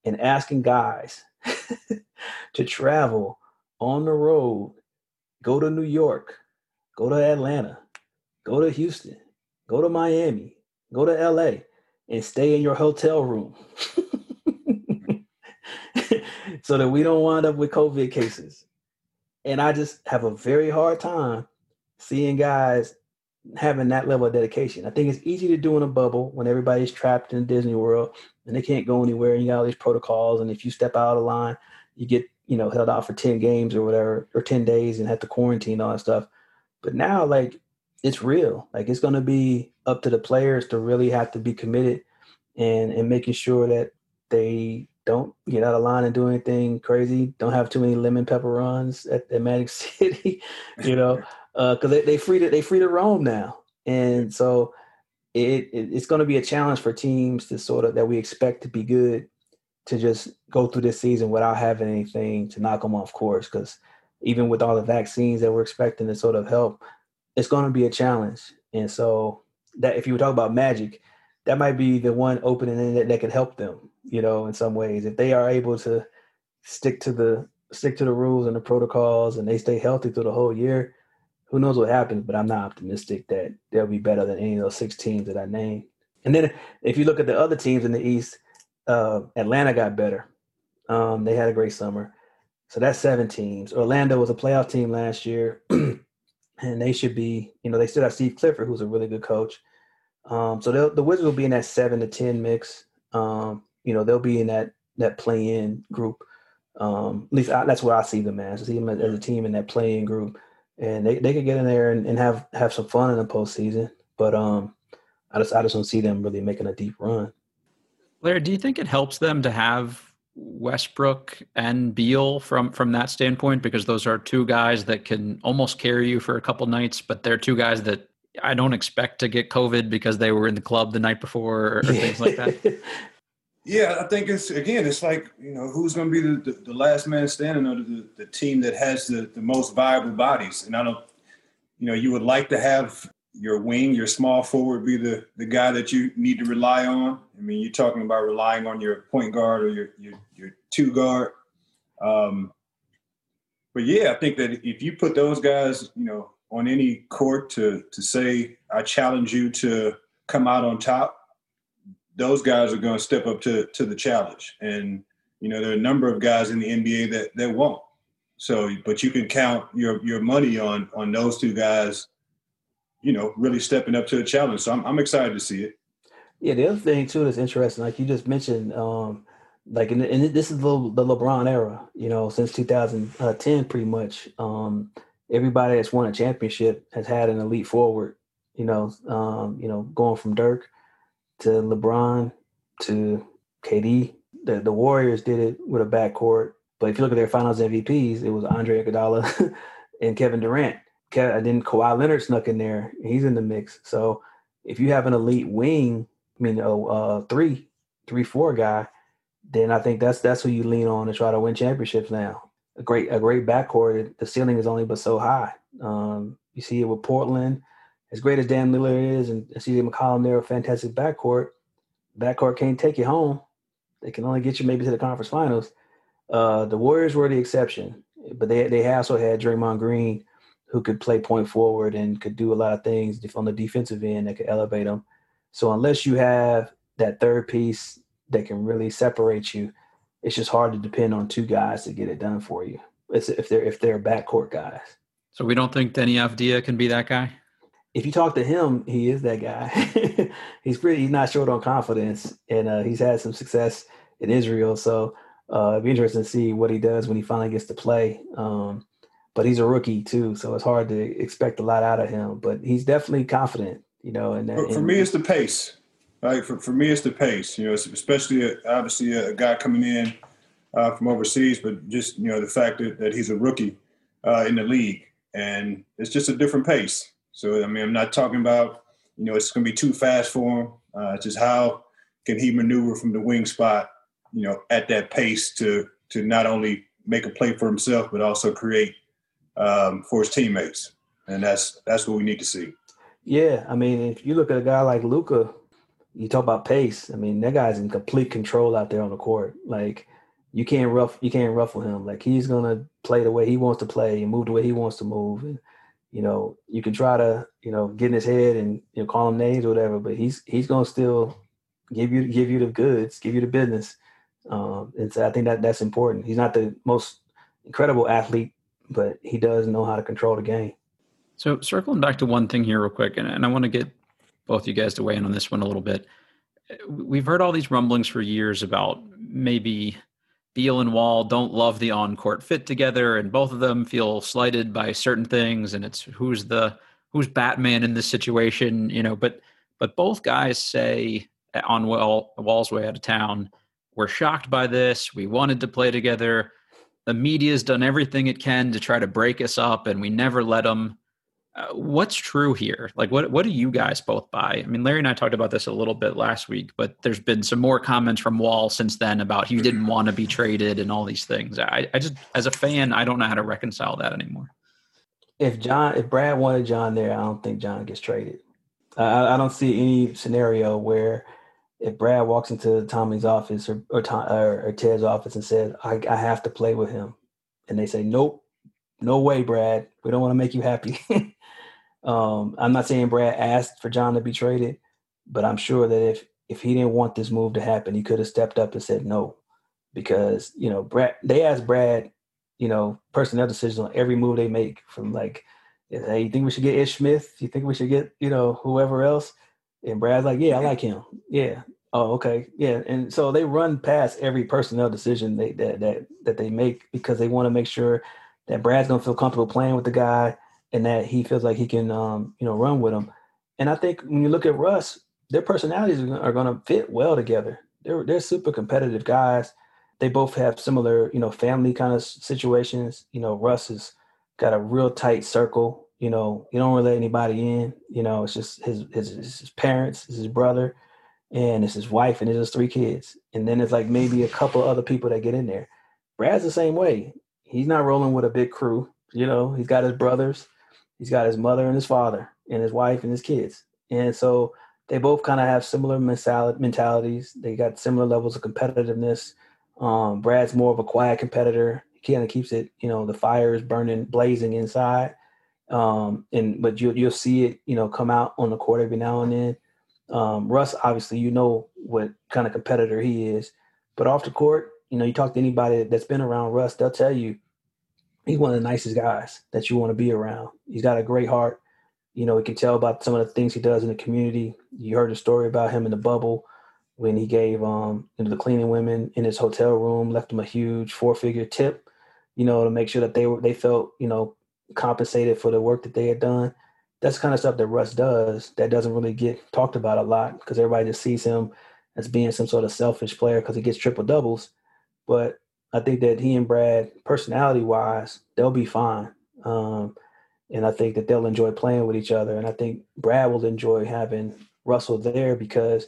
and asking guys [LAUGHS] to travel on the road, go to New York, go to Atlanta, go to Houston, go to Miami, go to LA, and stay in your hotel room [LAUGHS] so that we don't wind up with COVID cases. And I just have a very hard time seeing guys having that level of dedication. I think it's easy to do in a bubble when everybody's trapped in Disney World and they can't go anywhere and you got all these protocols. And if you step out of line, you get, you know, held out for 10 games or whatever, or 10 days and have to quarantine all that stuff. But now, like, it's real. Like it's going to be up to the players to really have to be committed and and making sure that they don't get out of line and do anything crazy. Don't have too many lemon pepper runs at, at Magic [LAUGHS] City, you know, because [LAUGHS] uh, they they free to they free to roam now, and so it, it it's going to be a challenge for teams to sort of that we expect to be good to just go through this season without having anything to knock them off course. Because even with all the vaccines that we're expecting to sort of help, it's going to be a challenge. And so that if you were talking about Magic, that might be the one opening that, that could help them, you know, in some ways. If they are able to stick to the stick to the rules and the protocols and they stay healthy through the whole year, who knows what happens, but I'm not optimistic that they'll be better than any of those six teams that I named. And then if you look at the other teams in the East, uh, Atlanta got better. Um, they had a great summer. So that's seven teams. Orlando was a playoff team last year. [CLEARS THROAT] and they should be, you know, they still have Steve Clifford, who's a really good coach. Um, so the Wizards will be in that seven to ten mix. Um, you know, they'll be in that that play-in group. Um, at least I, that's where I see them as. I see them as, as a team in that play-in group, and they, they could get in there and, and have have some fun in the postseason. But um, I just I just don't see them really making a deep run. Larry, do you think it helps them to have Westbrook and Beal from from that standpoint because those are two guys that can almost carry you for a couple nights, but they're two guys that I don't expect to get COVID because they were in the club the night before or, things like that. [LAUGHS] Yeah, I think it's again, it's like you know who's going to be the, the, the, last man standing or the, the team that has the, the most viable bodies. And I don't, you know, you would like to have your wing, your small forward, be the the guy that you need to rely on. I mean, you're talking about relying on your point guard or your your, your two guard. Um, but yeah, I think that if you put those guys, you know, on any court to to say, I challenge you to come out on top, those guys are going to step up to to the challenge. And You know, there are a number of guys in the NBA that that won't. So, but you can count your your money on on those two guys. You know, really stepping up to the challenge. So I'm I'm excited to see it. Yeah, the other thing too that's interesting, like you just mentioned, um, like in this is the, the LeBron era. You know, since 2010, pretty much. Um, everybody that's won a championship has had an elite forward. You know, um, you know, going from Dirk to LeBron to KD. The the Warriors did it with a backcourt, but if you look at their Finals MVPs, it was Andre Iguodala [LAUGHS] and Kevin Durant. Kevin, then Kawhi Leonard snuck in there; he's in the mix. So if you have an elite wing, I mean, oh, uh, three, three, four guy, then I think that's that's who you lean on to try to win championships now a great a great backcourt. The ceiling is only but so high. Um, you see it with Portland, as great as Dame Lillard is, and CJ McCollum. They're a fantastic backcourt. Backcourt can't take you home. They can only get you maybe to the conference finals. Uh, the Warriors were the exception, but they they also had Draymond Green, who could play point forward and could do a lot of things on the defensive end that could elevate them. So unless you have that third piece that can really separate you, it's just hard to depend on two guys to get it done for you. It's if they're if they're backcourt guys. So we don't think Deni Avdija can be that guy. If you talk to him, he is that guy. [LAUGHS] he's pretty. He's not short on confidence, and uh, he's had some success in Israel. So uh, it'd be interesting to see what he does when he finally gets to play. Um, but he's a rookie too, so it's hard to expect a lot out of him. But he's definitely confident, you know. And, for, for me, it's the pace. Right for, for me, it's the pace. You know, especially a, obviously a, guy coming in uh, from overseas, but just you know the fact that, that he's a rookie uh, in the league, and it's just a different pace. So I mean, I'm not talking about you know it's going to be too fast for him. Uh, just how can he maneuver from the wing spot, you know, at that pace to to not only make a play for himself, but also create um, for his teammates, and that's that's what we need to see. Yeah, I mean, if you look at a guy like Luka, you talk about pace. I mean, that guy's in complete control out there on the court. Like you can't rough you can't ruffle him. Like he's gonna play the way he wants to play and move the way he wants to move. And you know, you can try to you know get in his head and you know call him names or whatever, but he's he's gonna still give you give you the goods, give you the business. Um, and so I think that that's important. He's not the most incredible athlete, but he does know how to control the game. So circling back to one thing here real quick, and, and I want to get both you guys to weigh in on this one a little bit. We've heard all these rumblings for years about maybe Beal and Wall don't love the on-court fit together, and both of them feel slighted by certain things, and it's who's the who's Batman in this situation, you know. But but both guys say on Wall Wall's way out of town, we're shocked by this. We wanted to play together. The media's done everything it can to try to break us up, and we never let them. Uh, what's true here? Like, what what do you guys both buy? I mean, Larry and I talked about this a little bit last week, but there's been some more comments from Wall since then about he didn't want to be traded and all these things. I, I just, as a fan, I don't know how to reconcile that anymore. If John, if Brad wanted John there, I don't think John gets traded. I, I don't see any scenario where if Brad walks into Tommy's office or or, Tom, or, or Ted's office and says, I, "I have to play with him," and they say, "Nope, no way, Brad. We don't want to make you happy." [LAUGHS] Um, I'm not saying Brad asked for John to be traded, but I'm sure that if if he didn't want this move to happen, he could have stepped up and said no, because you know Brad. They asked Brad, you know, personnel decisions on every move they make. From like, hey, you think we should get Ish Smith? You think we should get you know whoever else? And Brad's like, yeah, I like him. Yeah. Oh, okay. Yeah. And so they run past every personnel decision they that that that they make because they want to make sure that Brad's gonna feel comfortable playing with the guy and that he feels like he can, um, you know, run with them. And I think when you look at Russ, their personalities are going to fit well together. They're they're super competitive guys. They both have similar, you know, family kind of situations. You know, Russ has got a real tight circle. You know, you don't really let anybody in. You know, it's just his his, his parents, his brother, and it's his wife, and it's his three kids. And then it's like maybe a couple other people that get in there. Brad's the same way. He's not rolling with a big crew. You know, he's got his brothers He's got his mother and his father and his wife and his kids. And so they both kind of have similar mentalities. They got similar levels of competitiveness. Um, Brad's more of a quiet competitor. He kind of keeps it, you know, the fire is burning, blazing inside. Um, and but you'll you'll see it, you know, come out on the court every now and then. Um, Russ, obviously, you know what kind of competitor he is, but off the court, you know, you talk to anybody that's been around Russ, they'll tell you he's one of the nicest guys that you want to be around. He's got a great heart. You know, we can tell about some of the things he does in the community. You heard the story about him in the bubble when he gave um you know the cleaning women in his hotel room left them a huge four figure tip, you know, to make sure that they were they felt you know compensated for the work that they had done. That's kind of stuff that Russ does that doesn't really get talked about a lot because everybody just sees him as being some sort of selfish player because he gets triple doubles. But I think that he and Brad, personality wise, they'll be fine. Um, and I think that they'll enjoy playing with each other. And I think Brad will enjoy having Russell there because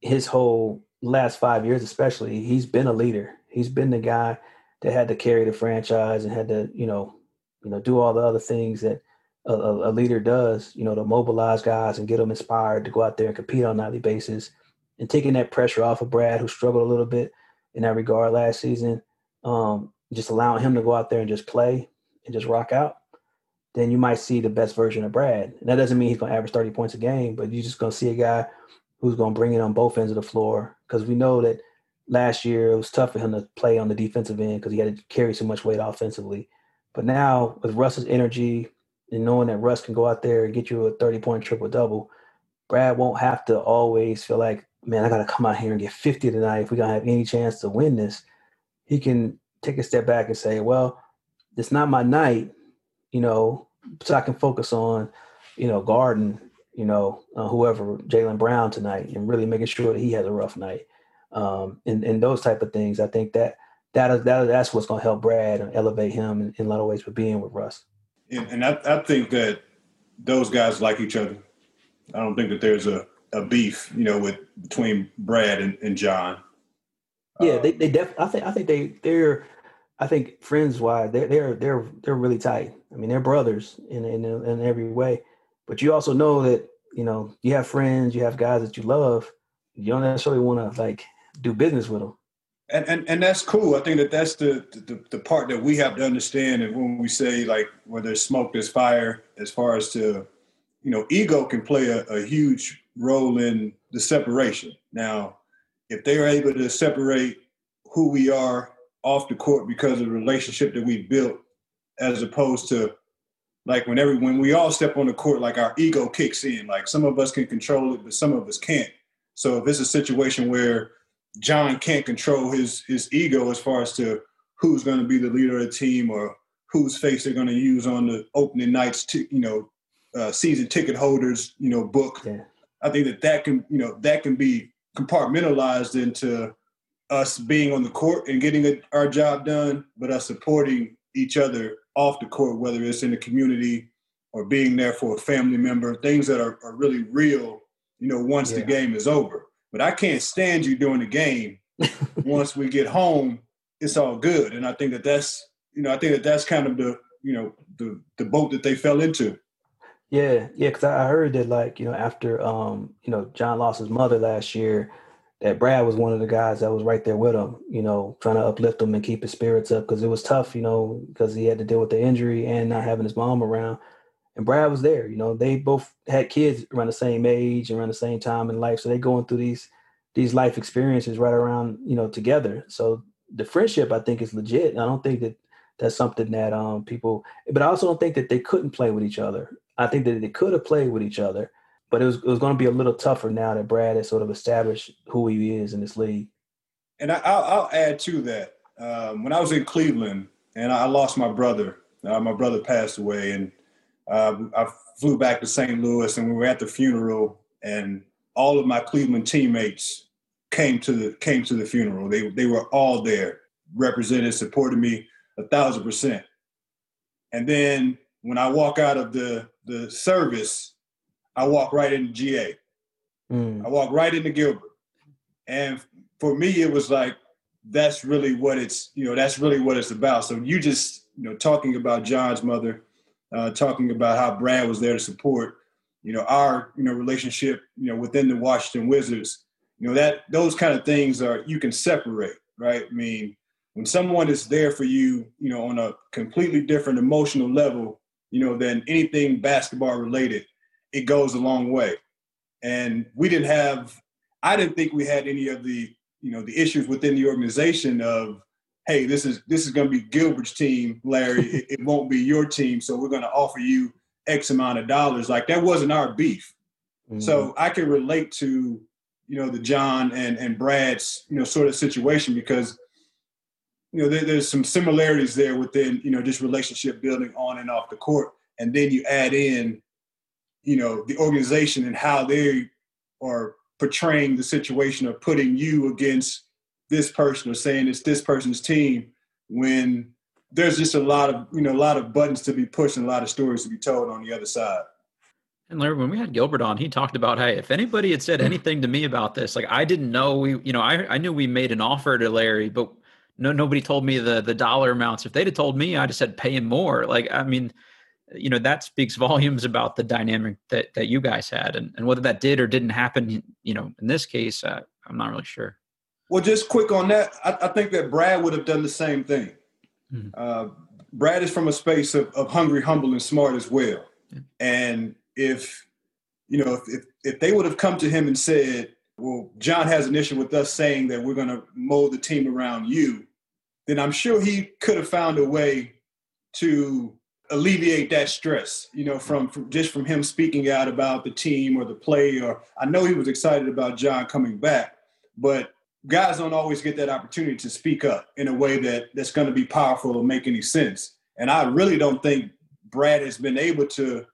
his whole last five years, especially, he's been a leader. He's been the guy that had to carry the franchise and had to, you know, you know, do all the other things that a, a leader does, you know, to mobilize guys and get them inspired to go out there and compete on a nightly basis. And taking that pressure off of Brad, who struggled a little bit in that regard last season, um, just allowing him to go out there and just play and just rock out, then you might see the best version of Brad. And that doesn't mean he's going to average 30 points a game, but you're just going to see a guy who's going to bring it on both ends of the floor because we know that last year it was tough for him to play on the defensive end because he had to carry so much weight offensively. But now with Russ's energy and knowing that Russ can go out there and get you a 30 point triple double, Brad won't have to always feel like, man, I got to come out here and get 50 tonight if we're going to have any chance to win this. He can take a step back and say, well, it's not my night, you know, so I can focus on, you know, guarding you know, uh, whoever Jaylen Brown tonight, and really making sure that he has a rough night, um, and and those type of things. I think that that that that's what's going to help Brad and elevate him in, in, a lot of ways for being with Russ. And, and I, I think that those guys like each other. I don't think that there's a, a beef, you know, with between Brad and, and John. Yeah, they um, they def- I think I think they they're I think friends wise they're they're they're they're really tight. I mean, they're brothers in in in every way. But you also know that, you know, you have friends, you have guys that you love. You don't necessarily want to like do business with them. And, and and that's cool. I think that that's the, the the part that we have to understand. And when we say like where there's smoke, there's fire. As far as to, you know, ego can play a, a huge role in the separation. Now, if they are able to separate who we are off the court because of the relationship that we built, as opposed to like whenever when we all step on the court, like our ego kicks in. Like some of us can control it, but some of us can't. So if it's a situation where John can't control his his ego as far as to who's going to be the leader of the team or whose face they're going to use on the opening nights, to, you know, uh, season ticket holders, you know, book. Yeah. I think that that can, you know, that can be compartmentalized into us being on the court and getting a, our job done, but us supporting each other off the court, whether it's in the community or being there for a family member, things that are, are really real, you know, once yeah. the game is over. But I can't stand you during the game. [LAUGHS] once we get home, it's all good. And I think that that's, you know, I think that that's kind of the, you know, the the boat that they fell into. Yeah, yeah, because I heard that like you know after um you know John lost his mother last year, that Brad was one of the guys that was right there with him, you know, trying to uplift him and keep his spirits up because it was tough, you know, because he had to deal with the injury and not having his mom around. And Brad was there, you know, they both had kids around the same age and around the same time in life. So they going through these these life experiences right around, you know, together. So the friendship I think is legit. I don't think that that's something that um people but I also don't think that they couldn't play with each other. I think that they could have played with each other but it was it was going to be a little tougher now that Brad has sort of established who he is in this league. And I, will I'll add to that. Um, when I was in Cleveland and I lost my brother, uh, my brother passed away, and uh, I flew back to St. Louis, and we were at the funeral, and all of my Cleveland teammates came to the came to the funeral. They they were all there, represented, supported me a thousand percent. And then when I walk out of the the service, I walk right into GA. Mm. I walk right into Gilbert. And for me, it was like, that's really what it's, you know, that's really what it's about. So you just, you know, talking about John's mother, uh, talking about how Brad was there to support, you know, our, you know, relationship, you know, within the Washington Wizards, you know, that those kind of things are, you can separate, right? I mean, when someone is there for you, you know, on a completely different emotional level, you know, than anything basketball related, it goes a long way. And we didn't have, I didn't think we had any of the you know the issues within the organization of hey this is this is going to be gilbert's team larry [LAUGHS] it, it, won't be your team so we're going to offer you x amount of dollars like that wasn't our beef mm-hmm. so i can relate to you know the john and and brad's you know sort of situation because you know there, there's some similarities there within you know just relationship building on and off the court and then you add in you know the organization and how they are portraying the situation of putting you against this person or saying it's this person's team when there's just a lot of you know a lot of buttons to be pushed and a lot of stories to be told on the other side. And Larry, when we had Gilbert on, he talked about, hey, if anybody had said anything to me about this, like I didn't know we, you know, I, I knew we made an offer to Larry, but no, nobody told me the the dollar amounts. If they'd have told me, I just said pay him more. Like, I mean, you know that speaks volumes about the dynamic that that you guys had and, and whether that did or didn't happen you know in this case uh, i'm not really sure well just quick on that i, I think that brad would have done the same thing mm-hmm. uh, brad is from a space of, of hungry humble and smart as well and if you know if, if, if they would have come to him and said well john has an issue with us saying that we're going to mold the team around you then i'm sure he could have found a way to alleviate that stress, you know, from, from, just from him speaking out about the team or the play. Or I know he was excited about John coming back, but guys don't always get that opportunity to speak up in a way that that's going to be powerful or make any sense. And I really don't think Brad has been able to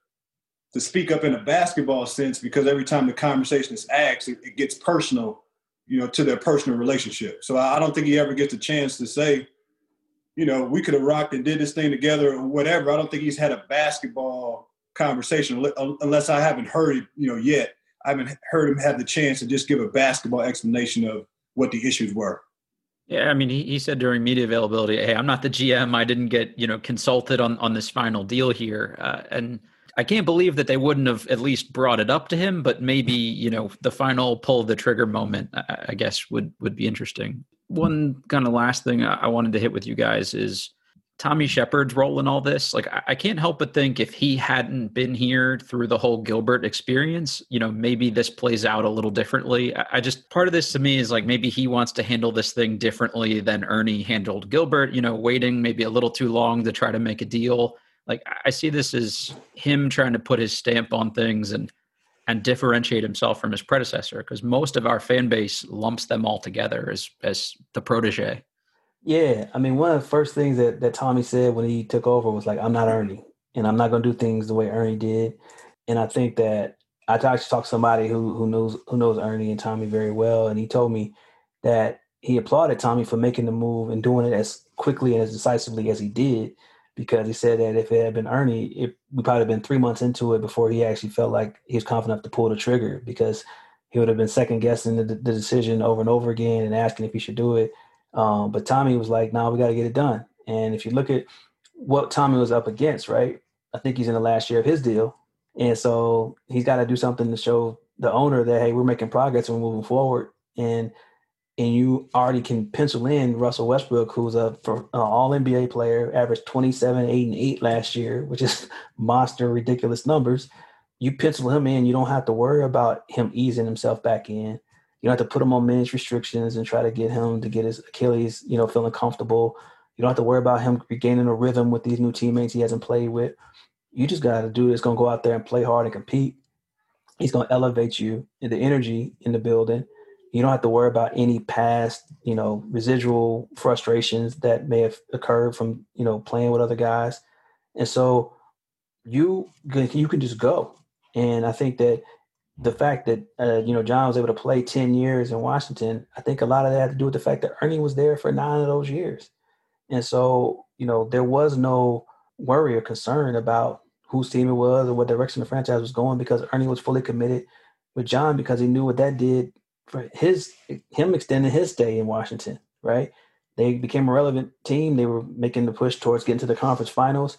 to speak up in a basketball sense because every time the conversation is asked, it, it gets personal, you know, to their personal relationship. So I, I don't think he ever gets a chance to say, you know, we could have rocked and did this thing together or whatever. I don't think he's had a basketball conversation unless I haven't heard it, you know, yet. I haven't heard him have the chance to just give a basketball explanation of what the issues were. Yeah, I mean, he, he said during media availability, "Hey, I'm not the GM. I didn't get you know consulted on on this final deal here." Uh, and I can't believe that they wouldn't have at least brought it up to him. But maybe you know the final pull the trigger moment, I, guess, would would be interesting one kind of last thing I wanted to hit with you guys is Tommy Sheppard's role in all this. Like, I can't help but think if he hadn't been here through the whole Gilbert experience, you know, maybe this plays out a little differently. I just, part of this to me is like maybe he wants to handle this thing differently than Ernie handled Gilbert, you know, waiting maybe a little too long to try to make a deal. Like, I see this as him trying to put his stamp on things and and differentiate himself from his predecessor because most of our fan base lumps them all together as as the protege. Yeah, I mean, one of the first things that that Tommy said when he took over was like, "I'm not Ernie, and I'm not going to do things the way Ernie did." And I think that I actually talked to somebody who who knows who knows Ernie and Tommy very well, and he told me that he applauded Tommy for making the move and doing it as quickly and as decisively as he did because he said that if it had been Ernie, it, we probably have been three months into it before he actually felt like he was confident enough to pull the trigger because he would have been second guessing the, the decision over and over again and asking if he should do it. Um, but Tommy was like, "No, nah, we got to get it done." And if you look at what Tommy was up against, right? I think he's in the last year of his deal, and so he's got to do something to show the owner that hey, we're making progress and we're moving forward. And and you already can pencil in Russell Westbrook, who's a for an All NBA player, averaged 27, 8, and 8 last year, which is [LAUGHS] monster, ridiculous numbers. You pencil him in, you don't have to worry about him easing himself back in. You don't have to put him on minutes restrictions and try to get him to get his Achilles, you know, feeling comfortable. You don't have to worry about him regaining a rhythm with these new teammates he hasn't played with. You just got to do is going to go out there and play hard and compete. He's going to elevate you in the energy in the building you don't have to worry about any past, you know, residual frustrations that may have occurred from, you know, playing with other guys. And so you you can just go. And I think that the fact that uh, you know John was able to play ten years in Washington, I think a lot of that had to do with the fact that Ernie was there for nine of those years, and so you know there was no worry or concern about whose team it was or what direction the franchise was going because Ernie was fully committed with John because he knew what that did for his him extending his stay in Washington, right? They became a relevant team. They were making the push towards getting to the conference finals.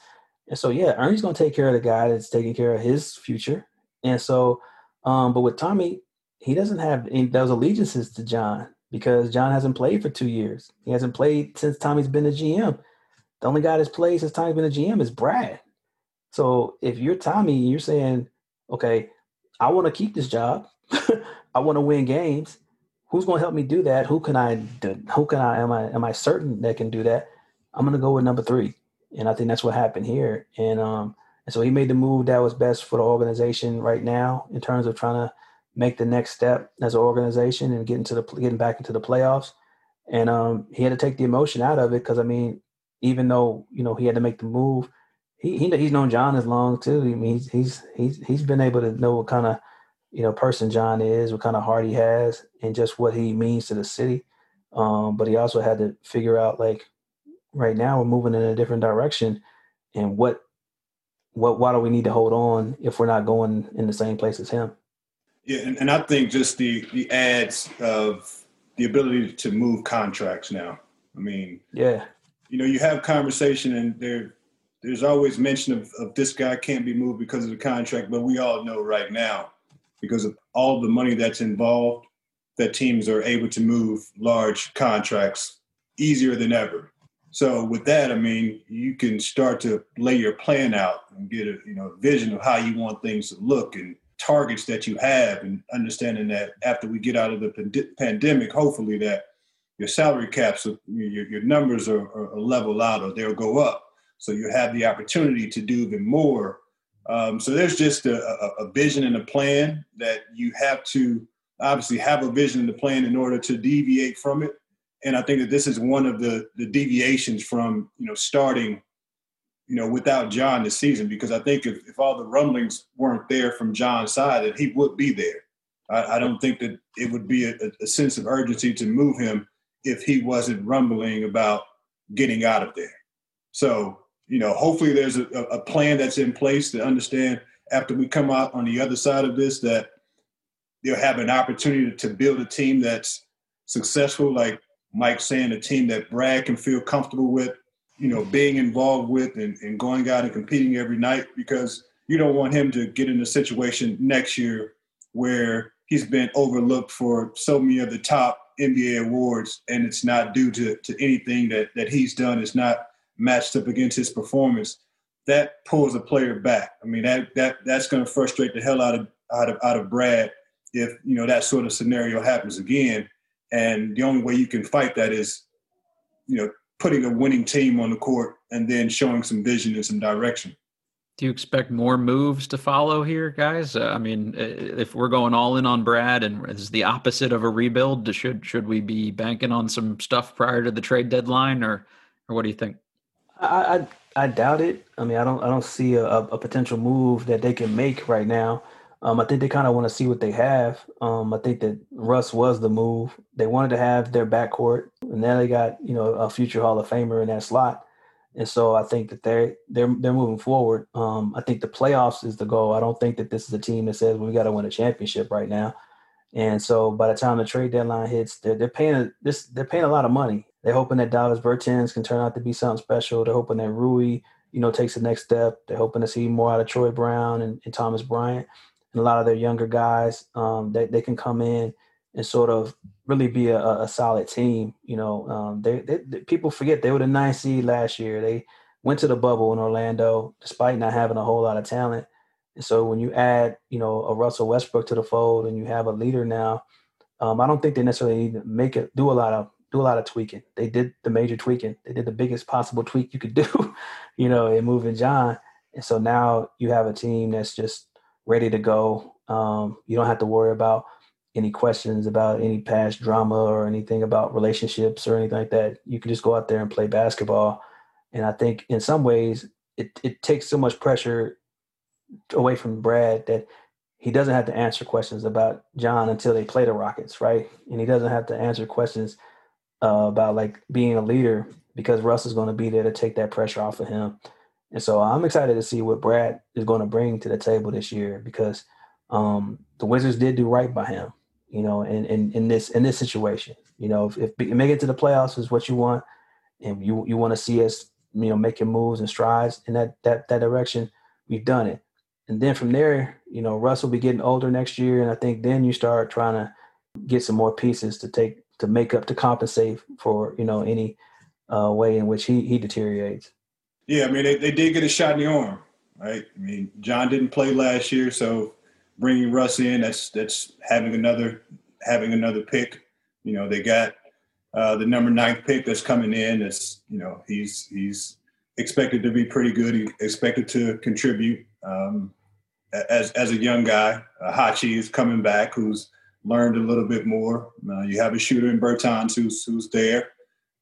And so yeah, Ernie's gonna take care of the guy that's taking care of his future. And so um, but with Tommy, he doesn't have any those allegiances to John because John hasn't played for two years. He hasn't played since Tommy's been the GM. The only guy that's played since Tommy's been the GM is Brad. So if you're Tommy, and you're saying, okay, I want to keep this job. [LAUGHS] I want to win games. who's going to help me do that? Who can I? Who can I am I am I certain that can do that? I'm going to go with number three, and I think that's what happened here. And um, and so he made the move that was best for the organization right now in terms of trying to make the next step as an organization and getting to the getting back into the playoffs. And um, he had to take the emotion out of it because I mean, even though you know he had to make the move, he, he he's known John as long too. I mean, he's he's he's he's been able to know what kind of you know person John is, what kind of heart he has, and just what he means to the city. Um, but he also had to figure out like right now we're moving in a different direction, and what what why do we need to hold on if we're not going in the same place as him? Yeah, and, and I think just the the ads of the ability to move contracts now. I mean, yeah, you know, you have conversation and there there's always mention of, of this guy can't be moved because of the contract, but we all know right now, because of all the money that's involved, that teams are able to move large contracts easier than ever. So with that, I mean, you can start to lay your plan out and get a you know vision of how you want things to look and targets that you have, and understanding that after we get out of the pandemic, hopefully that your salary caps, your, your numbers are, are level out or they'll go up. So you have the opportunity to do even more. Um, so there's just a, a, vision and a plan that you have to obviously have a vision and a plan in order to deviate from it and I think that this is one of the the deviations from you know starting you know without John this season because I think if, if all the rumblings weren't there from John's side that he would be there. I, I don't think that it would be a, a, sense of urgency to move him if he wasn't rumbling about getting out of there. So you know hopefully there's a, a plan that's in place to understand after we come out on the other side of this that they'll have an opportunity to build a team that's successful like Mike saying a team that Brad can feel comfortable with, you know, being involved with and, and going out and competing every night because you don't want him to get in a situation next year where he's been overlooked for so many of the top NBA awards and it's not due to, to anything that, that he's done. It's not matched up against his performance. That pulls a player back. I mean, that that that's going to frustrate the hell out of out of out of Brad if you know that sort of scenario happens again. And the only way you can fight that is, you know, putting a winning team on the court and then showing some vision and some direction. Do you expect more moves to follow here, guys? Uh, I mean, if we're going all in on Brad and it's the opposite of a rebuild, should should we be banking on some stuff prior to the trade deadline, or or what do you think? I I, I doubt it. I mean, I don't I don't see a, a potential move that they can make right now. Um, I think they kind of want to see what they have. Um, I think that Russ was the move. They wanted to have their backcourt, and now they got you know a future Hall of Famer in that slot. And so I think that they're they're they're moving forward. Um, I think the playoffs is the goal. I don't think that this is a team that says well, we got to win a championship right now. And so by the time the trade deadline hits, they're, they're paying this they're paying a lot of money. They're hoping that Davis Bertans can turn out to be something special. They're hoping that Rui, you know, takes the next step. They're hoping to see more out of Troy Brown and, and Thomas Bryant and a lot of their younger guys um, they, they can come in and sort of really be a, a solid team. You know, um, they, they, they, people forget they were the ninth seed last year. They went to the bubble in Orlando despite not having a whole lot of talent. And so when you add, you know, a Russell Westbrook to the fold and you have a leader now, um, I don't think they necessarily need to make it do a lot of do a lot of tweaking. They did the major tweaking. They did the biggest possible tweak you could do, [LAUGHS] you know, in moving John. And so now you have a team that's just ready to go. Um, you don't have to worry about any questions about any past drama or anything about relationships or anything like that. You can just go out there and play basketball. And I think in some ways it, it takes so much pressure away from Brad that he doesn't have to answer questions about John until they play the Rockets, right? And he doesn't have to answer questions uh, about like being a leader because Russ is going to be there to take that pressure off of him. And so I'm excited to see what Brad is going to bring to the table this year because um, the Wizards did do right by him, you know, in, in, in this in this situation. You know, if, if make it to the playoffs is what you want, and you you want to see us, you know, making moves and strides in that that that direction, we've done it. And then from there, you know, Russ will be getting older next year, and I think then you start trying to get some more pieces to take to make up to compensate for you know any uh, way in which he he deteriorates. Yeah, I mean, they, they did get a shot in the arm, right? I mean, John didn't play last year, so bringing Russ in, that's that's having another having another pick You know, they got uh, the number ninth pick that's coming in. It's you know he's he's expected to be pretty good. He expected to contribute um, as as a young guy. Uh, Hachi is coming back, who's learned a little bit more. Uh, you have a shooter in Bertans who's who's there.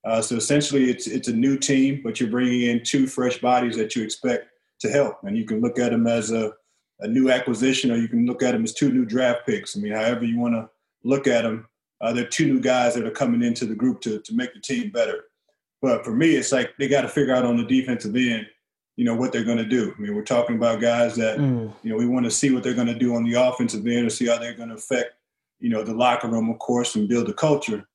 Uh, so essentially, it's it's a new team, but you're bringing in two fresh bodies that you expect to help, and you can look at them as a a new acquisition, or you can look at them as two new draft picks. I mean, however you want to look at them, uh, they're two new guys that are coming into the group to to make the team better. But for me, it's like they got to figure out on the defensive end, you know, what they're going to do. I mean, we're talking about guys that mm. you know we want to see what they're going to do on the offensive end, or see how they're going to affect, you know, the locker room, of course, and build the culture.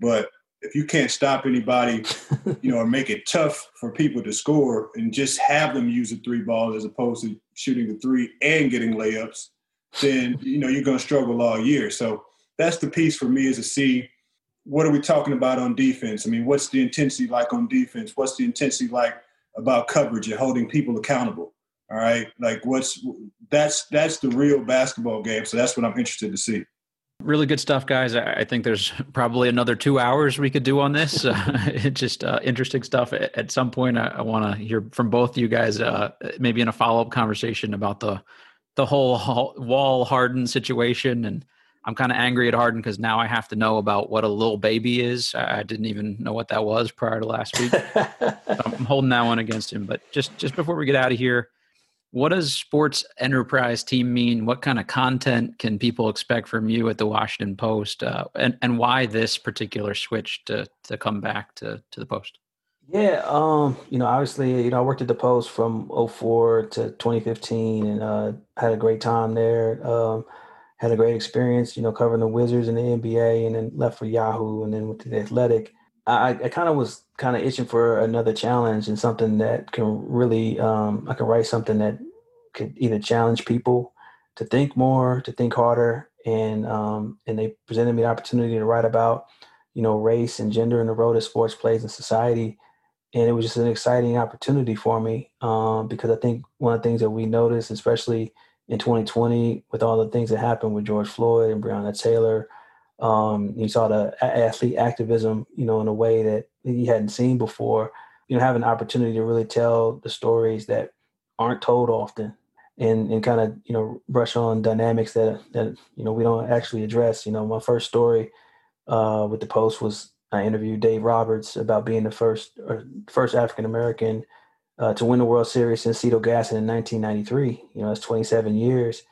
But if you can't stop anybody, [LAUGHS] you know, or make it tough for people to score and just have them use the three ball as opposed to shooting the three and getting layups, then you know you're going to struggle all year. So that's the piece for me is to see what are we talking about on defense. I mean, what's the intensity like on defense? What's the intensity like about coverage and holding people accountable? All right, like what's that's that's the real basketball game. So that's what I'm interested to see. Really good stuff, guys. I think there's probably another two hours we could do on this. [LAUGHS] Uh, [LAUGHS] just uh, interesting stuff. At some point, I, I want to hear from both you guys, uh, maybe in a follow up conversation about the the whole Wall Harden situation. And I'm kind of angry at Harden because now I have to know about what a Lil Baby is. I didn't even know what that was prior to last week. [LAUGHS] I'm holding that one against him. But just just before we get out of here, what does sports enterprise team mean? What kind of content can people expect from you at the Washington Post, uh, and and why this particular switch to to come back to to the Post? Yeah, um, you know, obviously, you know, I worked at the Post from 04 to 2015, and uh, had a great time there. Um, had a great experience, you know, covering the Wizards and the NBA, and then left for Yahoo, and then went to the Athletic. I, I kind of was kind of itching for another challenge and something that can really um, I can write something that could either challenge people to think more, to think harder, and um, and they presented me the opportunity to write about you know race and gender and the role that sports plays in society, and it was just an exciting opportunity for me um, because I think one of the things that we noticed, especially in 2020, with all the things that happened with George Floyd and Breonna Taylor um, you saw the athlete activism, you know, in a way that you hadn't seen before. You know, having an opportunity to really tell the stories that aren't told often, and and kind of you know brush on dynamics that that you know we don't actually address. You know, my first story uh, with the Post was I interviewed Dave Roberts about being the first or first African American uh, to win the World Series since Cito Gaston in 1993. You know, that's 27 years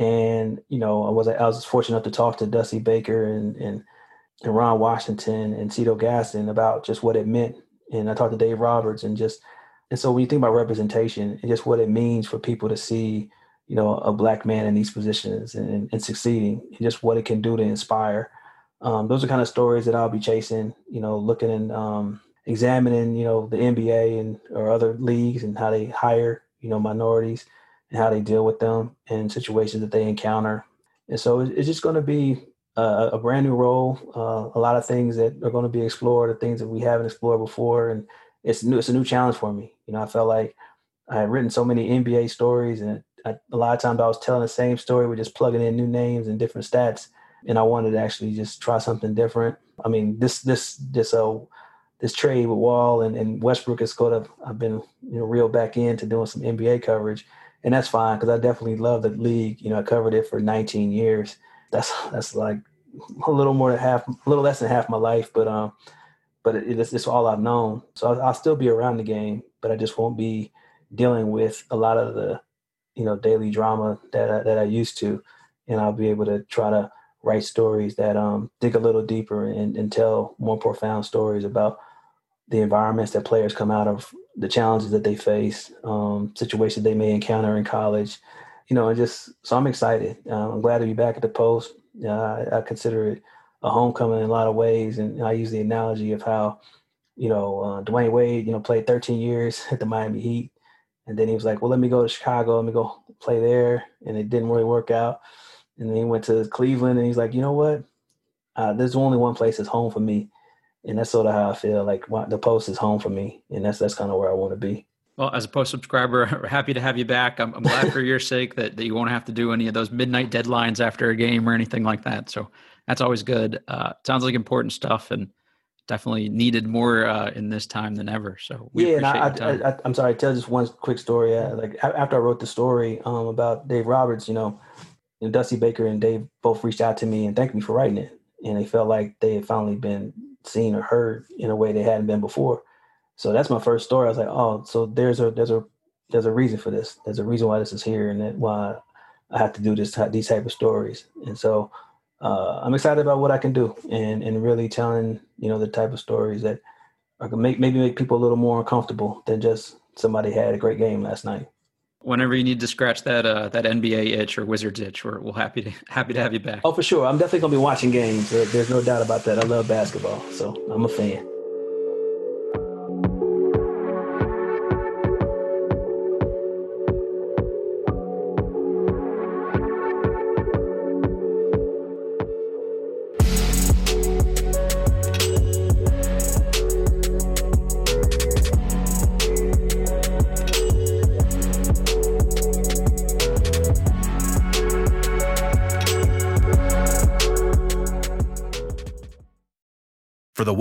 and you know, I was I was fortunate enough to talk to Dusty Baker and and, and Ron Washington and Cito Gaston about just what it meant. And I talked to Dave Roberts and just and so when you think about representation and just what it means for people to see, you know, a black man in these positions and, and succeeding, and just what it can do to inspire. Um, those are kind of stories that I'll be chasing. You know, looking and um, examining, you know, the NBA and or other leagues and how they hire, you know, minorities and how they deal with them and situations that they encounter. And so it's just going to be a, a brand new role, uh, a lot of things that are going to be explored, the things that we haven't explored before, and it's new. It's a new challenge for me. You know, I felt like I had written so many NBA stories, and I, a lot of times I was telling the same story with just plugging in new names and different stats. And I wanted to actually just try something different. I mean, this this this uh this trade with Wall and, and Westbrook is sort of I've been you know reeled back into doing some NBA coverage and that's fine because I definitely love the league. You know, I covered it for 19 years. That's that's like a little more than half, a little less than half my life, but um, but it, it's, it's all I've known. So I'll, I'll, still be around the game, but I just won't be dealing with a lot of the, you know, daily drama that I, that I used to, and I'll be able to try to write stories that um dig a little deeper and, and tell more profound stories about the environments that players come out of the challenges that they face, um, situations they may encounter in college, you know, and just so I'm excited. Uh, I'm glad to be back at the post. Uh, I, I, consider it a homecoming in a lot of ways, and I use the analogy of how, you know, uh, Dwyane Wade, you know, played 13 years [LAUGHS] at the Miami Heat, and then he was like, "Well, let me go to Chicago, let me go play there," and it didn't really work out. And then he went to Cleveland, and he's like, "You know what? Uh, there's only one place that's home for me, and that's sort of how I feel. Like the post is home for me, and that's that's kind of where I want to be. Well, as a post subscriber, [LAUGHS] happy to have you back. I'm, I'm glad for [LAUGHS] your sake that, that you won't have to do any of those midnight deadlines after a game or anything like that. So That's always good. Uh, sounds like important stuff and definitely needed more uh, in this time than ever. So yeah, and I, I, am sorry. I tell just one quick story. Uh, like after I wrote the story um, about Dave Roberts, you know, you know, Dusty Baker and Dave both reached out to me and thanked me for writing it, and they felt like they had finally been seen or heard in a way they hadn't been before. So that's my first story. I was like, oh, so there's a there's a there's a reason for this. There's a reason why this is here, and that why I have to do this these type of stories. And so uh, I'm excited about what I can do, and and really telling you know the type of stories that are gonna make maybe make people a little more uncomfortable than just somebody had a great game last night. Whenever you need to scratch that uh, that NBA itch or Wizards itch, we're, we're happy to [LAUGHS] happy to have you back. Oh, for sure. I'm definitely gonna be watching games. There's no doubt about that. I love basketball, so I'm a fan.